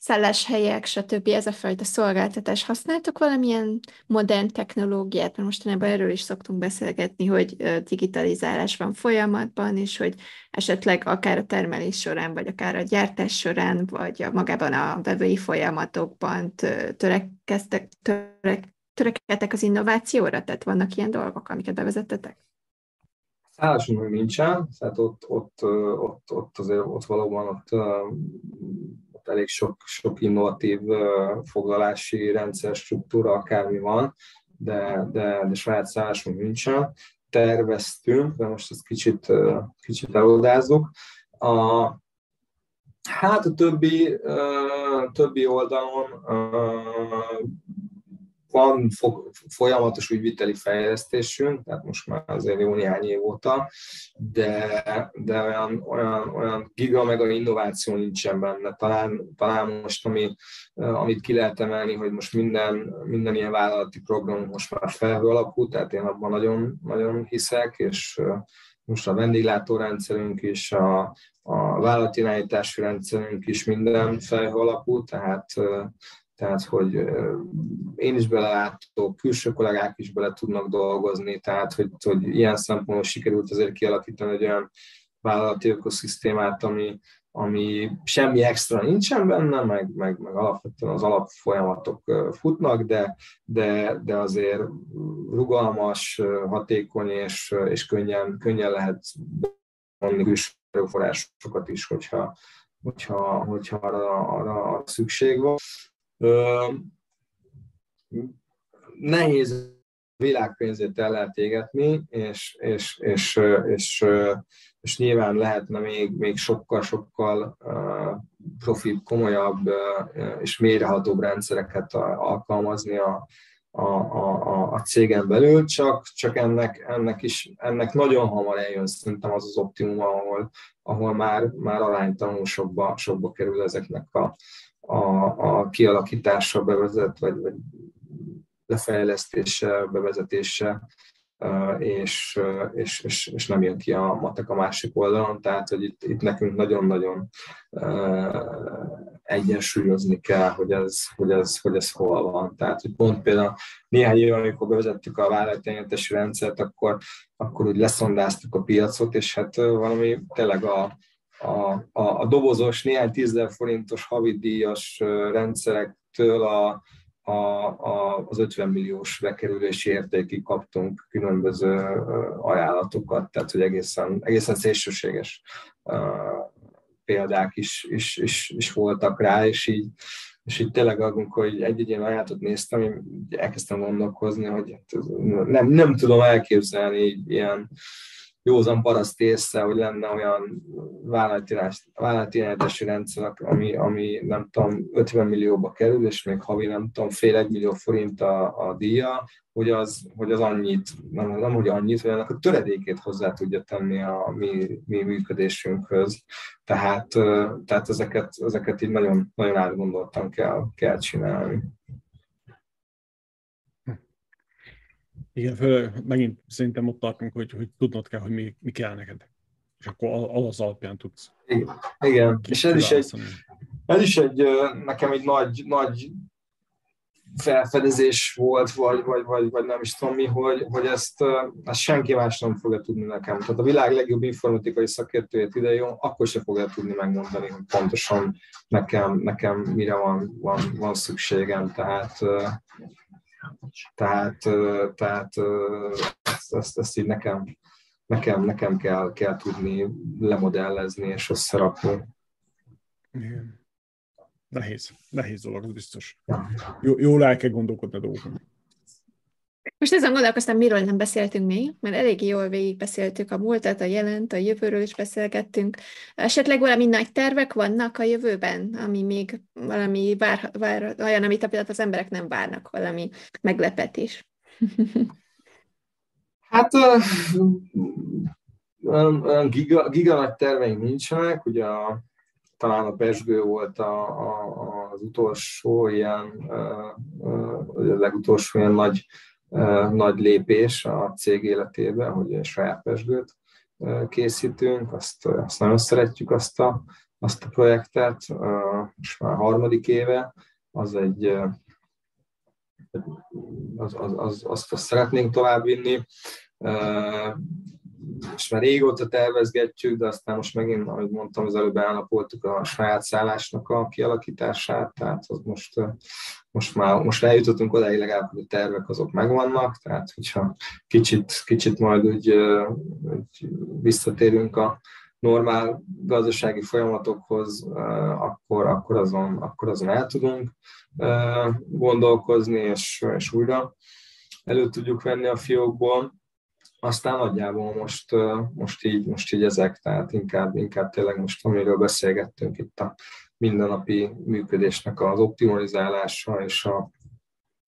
szálláshelyek, stb. ez a fajta szolgáltatás. Használtok valamilyen modern technológiát? Mert mostanában erről is szoktunk beszélgetni, hogy digitalizálás van folyamatban, és hogy esetleg akár a termelés során, vagy akár a gyártás során, vagy a, magában a vevői folyamatokban törekeztek, törek, törekedtek az innovációra? Tehát vannak ilyen dolgok, amiket bevezettetek? Szállásunk nincsen, tehát ott, ott, ott, ott azért ott valóban ott ott elég sok, sok innovatív foglalási rendszer struktúra, akármi van, de, de, de saját szállásunk nincsen. Terveztünk, de most ezt kicsit, kicsit elodázzuk. A, hát a többi, többi oldalon van folyamatos ügyviteli fejlesztésünk, tehát most már azért jó néhány év óta, de, de olyan, olyan, olyan giga meg a innováció nincsen benne. Talán, talán most, ami, amit ki lehet emelni, hogy most minden, minden ilyen vállalati program most már felhő alapú, tehát én abban nagyon, nagyon hiszek, és most a vendéglátórendszerünk is, a, a vállalatirányítási rendszerünk is minden felhő alapú, tehát tehát hogy én is belelátok, külső kollégák is bele tudnak dolgozni, tehát hogy, hogy ilyen szempontból sikerült azért kialakítani egy olyan vállalati ökoszisztémát, ami, ami semmi extra nincsen benne, meg, meg, meg alapvetően az alapfolyamatok futnak, de, de, de azért rugalmas, hatékony és, és könnyen, könnyen lehet vonni külső forrásokat is, hogyha, hogyha, hogyha arra, arra szükség van. Nehéz világpénzét el lehet égetni, és, és, és, és, és nyilván lehetne még, még sokkal-sokkal profibb, komolyabb és mélyrehatóbb rendszereket alkalmazni a, a, a, a cégen belül, csak, csak ennek, ennek, is, ennek nagyon hamar eljön szerintem az az optimum, ahol, ahol már, már aránytalanul sokba, sokba kerül ezeknek a, a, a kialakítása bevezet, vagy, vagy lefejlesztése, bevezetése, és, és, és, és nem jön ki a matek a másik oldalon, tehát hogy itt, itt nekünk nagyon-nagyon egyensúlyozni kell, hogy ez, hogy, ez, hogy ez hol van. Tehát, hogy pont például néhány év, amikor bevezettük a vállalatenyertesi rendszert, akkor, akkor úgy leszondáztuk a piacot, és hát valami tényleg a, a, a, a dobozos, néhány tízezer forintos havidíjas rendszerektől a, a, a, az 50 milliós bekerülési értékig kaptunk különböző ajánlatokat, tehát hogy egészen, egészen szélsőséges példák is, is, is, is voltak rá, és így, és így tényleg amikor egy-egy ilyen ajánlatot néztem, én elkezdtem gondolkozni, hogy hát nem, nem tudom elképzelni ilyen józan paraszt észre, hogy lenne olyan vállalatirányítási rendszer, ami, ami nem tudom, 50 millióba kerül, és még havi nem tudom, fél egy millió forint a, a díja, hogy az, hogy az annyit, nem, nem hogy annyit, hogy annak a töredékét hozzá tudja tenni a mi, mi működésünkhöz. Tehát, tehát ezeket, ezeket így nagyon, nagyon átgondoltan kell, kell csinálni. Igen, főleg megint szerintem ott tartunk, hogy, hogy tudnod kell, hogy mi, mi kell neked. És akkor az alapján tudsz. Igen, igen. és ez is, egy, ez is egy, nekem egy nagy, nagy felfedezés volt, vagy, vagy, vagy, vagy nem is tudom mi, hogy, hogy ezt, ezt senki más nem fogja tudni nekem. Tehát a világ legjobb informatikai szakértőjét ide jó, akkor se fogja tudni megmondani, hogy pontosan nekem, nekem mire van, van, van szükségem. Tehát tehát, tehát ezt, ezt, ezt így nekem, nekem, nekem kell, kell tudni lemodellezni és összerakni. Igen. Nehéz, nehéz dolog, az biztos. Jó, jól el kell gondolkodni a dolgokon. Most ezen gondolkoztam, miről nem beszéltünk még, mert eléggé jól végigbeszéltük a múltat, a jelent, a jövőről is beszélgettünk. Esetleg valami nagy tervek vannak a jövőben, ami még valami vár, vár, olyan, amit a az emberek nem várnak, valami meglepetés. Hát olyan giga, giga nagy terveink nincsenek, ugye a, talán a Pesgő volt a, a, az utolsó ilyen, a, a legutolsó ilyen nagy nagy lépés a cég életében, hogy egy saját pesgőt készítünk, azt, azt nagyon szeretjük azt a, azt a projektet, és már harmadik éve, az egy, az, az, az, azt, azt szeretnénk továbbvinni, és már régóta tervezgetjük, de aztán most megint, ahogy mondtam, az előbb állapoltuk a saját szállásnak a kialakítását, tehát az most, most már most eljutottunk odáig legalább, hogy a tervek azok megvannak, tehát hogyha kicsit, kicsit majd úgy, úgy visszatérünk a normál gazdasági folyamatokhoz, akkor, akkor, azon, akkor azon el tudunk gondolkozni, és, és újra elő tudjuk venni a fiókból aztán nagyjából most, most, így, most így ezek, tehát inkább, inkább tényleg most, amiről beszélgettünk itt a mindennapi működésnek az optimalizálása, és, a,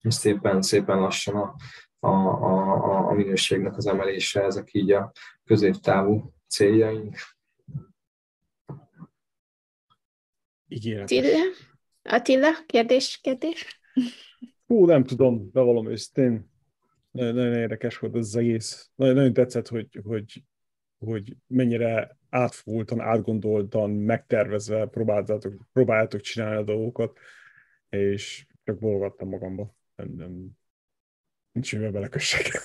és szépen, szépen lassan a, a, a, a minőségnek az emelése, ezek így a középtávú céljaink. Ígéretes. Attila? Attila, kérdés, kérdés? Hú, nem tudom, bevallom őszintén nagyon, nagyon érdekes volt az egész. Nagyon, nagyon tetszett, hogy, hogy, hogy mennyire átfogultan, átgondoltan, megtervezve próbáltátok, próbáljátok csinálni a dolgokat, és csak bologattam magamba. Nem, nem, nincs mivel belekössek.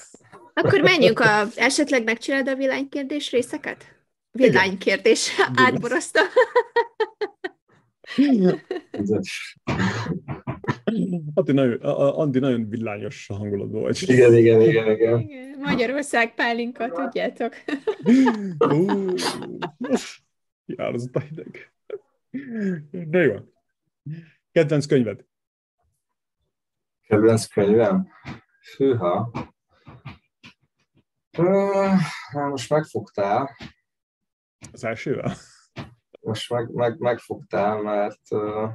Akkor menjünk a, esetleg megcsinálod a villánykérdés részeket? Villánykérdés, átborozta. Andi nagyon, Andi nagyon villányos hangulatban vagy. Igen, igen, igen, igen. igen. Magyarország pálinka, tudjátok. Jár az a hideg. De jó. Kedvenc könyved? Kedvenc könyvem? Főha. Uh, most megfogtál. Az elsővel? Most meg, meg, megfogtál, mert uh,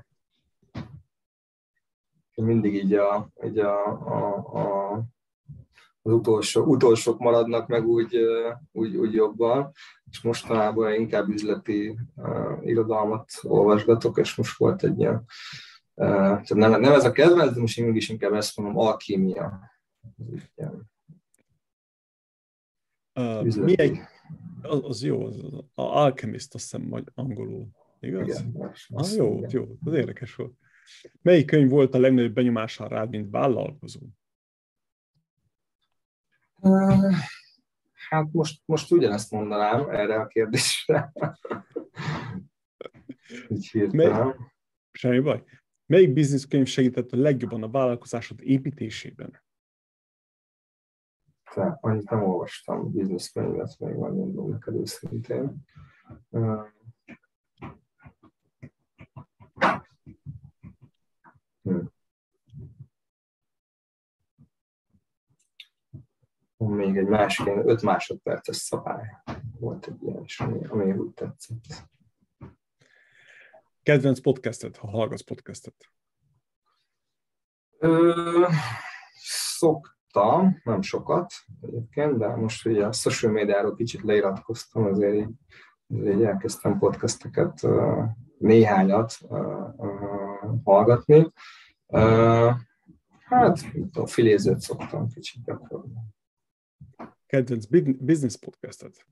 mindig így, a, így a, a, a, az utolsó, utolsók maradnak meg úgy, úgy, úgy jobban, és mostanában inkább üzleti uh, irodalmat olvasgatok, és most volt egy ilyen, uh, nem, nem ez a kedvenc, de most én mégis inkább ezt mondom, alkímia. Uh, mi egy, az, az jó, az, az Alchemist, azt hiszem, vagy angolul, igaz? Igen, ah, jó, igen. jó, az érdekes volt. Melyik könyv volt a legnagyobb benyomással rád, mint vállalkozó? Hát most, most ugyanezt mondanám erre a kérdésre. Így Mely... Semmi baj. Melyik bizniszkönyv segített a legjobban a vállalkozásod építésében? Te, annyit nem olvastam bizniszkönyvet, még megmondom neked őszintén. Még egy másik, 5 másodperces szabály volt egy ilyen is, ami, ami úgy tetszett. Kedvenc podcastet, ha hallgatsz podcastet? Ö, szoktam, nem sokat egyébként, de most ugye a social médiáról kicsit leiratkoztam, azért így, azért így elkezdtem podcasteket, néhányat hallgatni. Hát, a filézőt szoktam kicsit gyakorolni. Kedvenc business podcastet?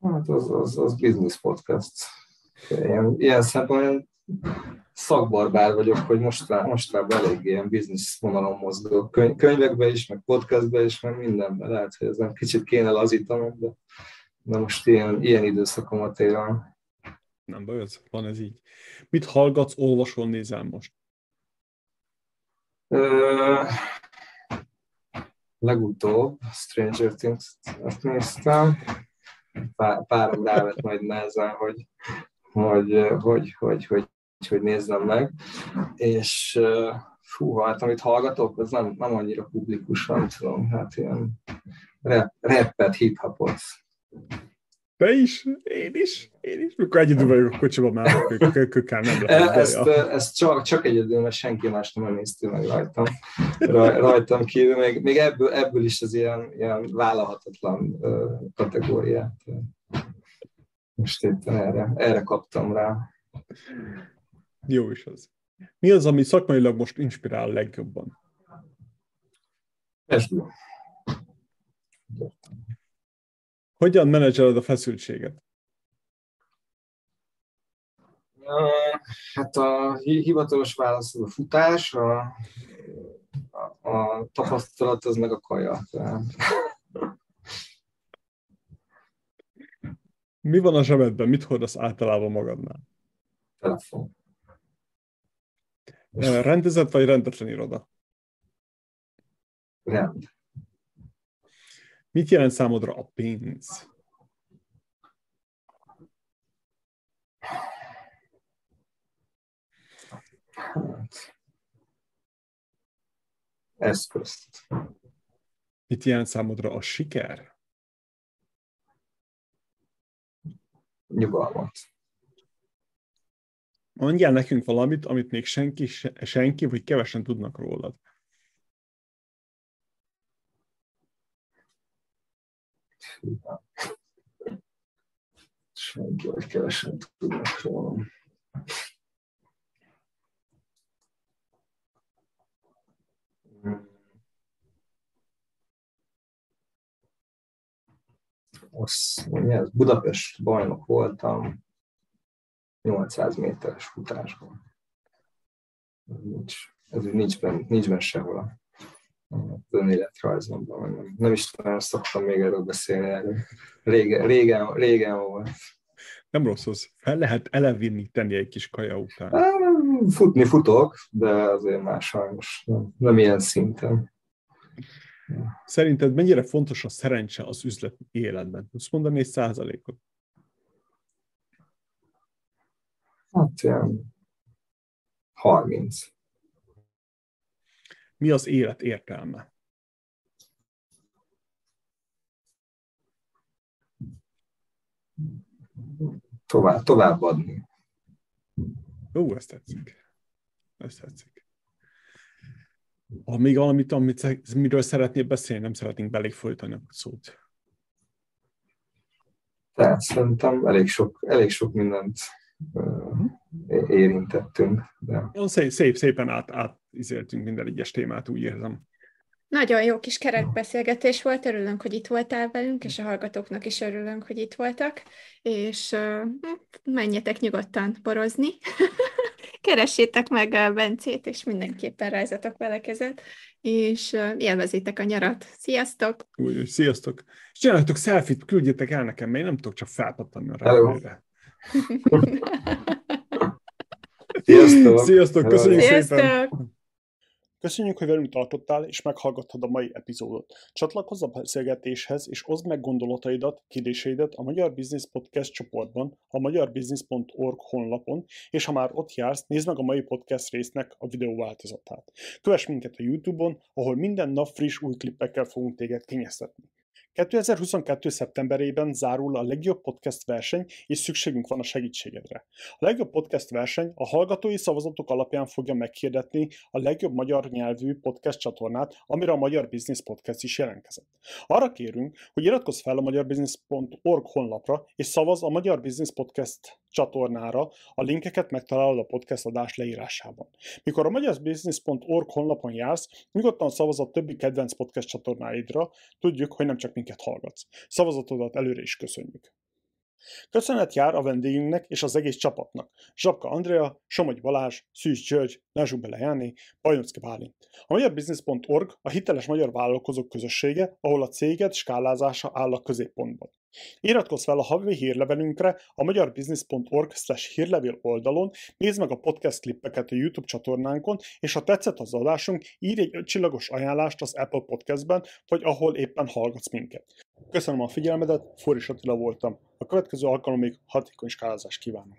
Hát az, az, az business podcast. Ilyen, ilyen szempontból szakbarbár vagyok, hogy most, mostában elég ilyen biznisz vonalon mozgok. Köny- könyvekben is, meg podcastben is, meg mindenben. Lehet, hogy ez nem kicsit kéne lazítanom, de, de most ilyen, ilyen időszakomat élem. Nem baj, ez, van ez így. Mit hallgatsz, olvasol, nézel most? Ö, legutóbb Stranger Things-t néztem. Pár, párom rávett majd nehezen, hogy, hogy, hogy, hogy, hogy, hogy nézzem meg. És fú, hát amit hallgatok, az nem, nem annyira publikus, nem tudom, hát ilyen rap, rappet, hip-hopot. Te is? Én is? Én is? Mikor egyedül vagyok a kocsiban, már kökkel nem lehet. Ezt, ezt csak, csak egyedül, mert senki más nem nézte meg rajtam, rajtam kívül. Még, még ebből, ebből is az ilyen, ilyen vállalhatatlan kategóriát. Most itt erre, erre kaptam rá. Jó is az. Mi az, ami szakmailag most inspirál legjobban? Ez hogyan menedzseled a feszültséget? Hát a hivatalos válasz a futás, a, a, a tapasztalat az meg a kaja. Mi van a zsebedben? Mit hordasz általában magadnál? Telefon. Rendezett vagy rendetlen iroda? Rend. Mit jelent számodra a pénz? Eszközt. Mit jelent számodra a siker? Nyugalmat. Mondjál nekünk valamit, amit még senki, senki vagy kevesen tudnak rólad. Senki, vagy kevesen tudnak róla. Az, ez Budapest bajnok voltam 800 méteres futásban. Nincs, ez nincs, benne, nincs benne sehol a önéletrajzomban. Nem, nem is tudom, szoktam még erről beszélni. Erről. Régen, régen, régen volt. Nem rossz az. Fel lehet elevinni tenni egy kis kaja után. Futni futok, de azért már sajnos nem, nem ilyen szinten. Szerinted mennyire fontos a szerencse az üzlet életben? Tudsz mondani egy százalékot? Hát ilyen 30 mi az élet értelme? Tovább, továbbadni. Ó, ezt tetszik. Ezt tetszik. Ha még valamit, amit, miről szeretnél beszélni, nem szeretnénk belé folytani a szót. Tehát szerintem elég sok, elég sok mindent érintettünk. De... Szép, szép, szépen át, átizéltünk minden egyes témát, úgy érzem. Nagyon jó kis kerekbeszélgetés volt, örülünk, hogy itt voltál velünk, és a hallgatóknak is örülünk, hogy itt voltak, és uh, menjetek nyugodtan borozni. Keressétek meg a Bencét, és mindenképpen rajzatok vele kezet, és uh, élvezétek a nyarat. Sziasztok! Úgy, sziasztok! És csináljatok selfit, küldjétek el nekem, mert én nem tudok csak felpattanni a repülőre. Sziasztok! Sziasztok, köszönjük Sziasztok. szépen! Köszönjük, hogy velünk tartottál és meghallgattad a mai epizódot. Csatlakozz a beszélgetéshez és oszd meg gondolataidat, kérdéseidet a Magyar Business Podcast csoportban, a magyarbusiness.org honlapon, és ha már ott jársz, nézd meg a mai podcast résznek a videó változatát. Kövess minket a YouTube-on, ahol minden nap friss új klippekkel fogunk téged kényeztetni. 2022. szeptemberében zárul a legjobb podcast verseny, és szükségünk van a segítségedre. A legjobb podcast verseny a hallgatói szavazatok alapján fogja meghirdetni a legjobb magyar nyelvű podcast csatornát, amire a Magyar Business Podcast is jelentkezett. Arra kérünk, hogy iratkozz fel a magyarbusiness.org honlapra, és szavaz a Magyar Business Podcast csatornára, a linkeket megtalálod a podcast adás leírásában. Mikor a magyarbusiness.org honlapon jársz, nyugodtan szavaz a többi kedvenc podcast csatornáidra, tudjuk, hogy nem csak minket hallgatsz. Szavazatodat előre is köszönjük. Köszönet jár a vendégünknek és az egész csapatnak. Zsapka Andrea, Somogy Balázs, Szűz György, Lázsuk Bele Jáné, Bajnocki Bálint. A magyarbusiness.org a hiteles magyar vállalkozók közössége, ahol a céget skálázása áll a középpontban. Iratkozz fel a havi hírlevelünkre a magyarbusiness.org hírlevél oldalon, nézd meg a podcast klippeket a YouTube csatornánkon, és ha tetszett az adásunk, írj egy csillagos ajánlást az Apple Podcastben, vagy ahol éppen hallgatsz minket. Köszönöm a figyelmedet, Fóris Attila voltam. A következő alkalomig hatékony skálázást kívánunk!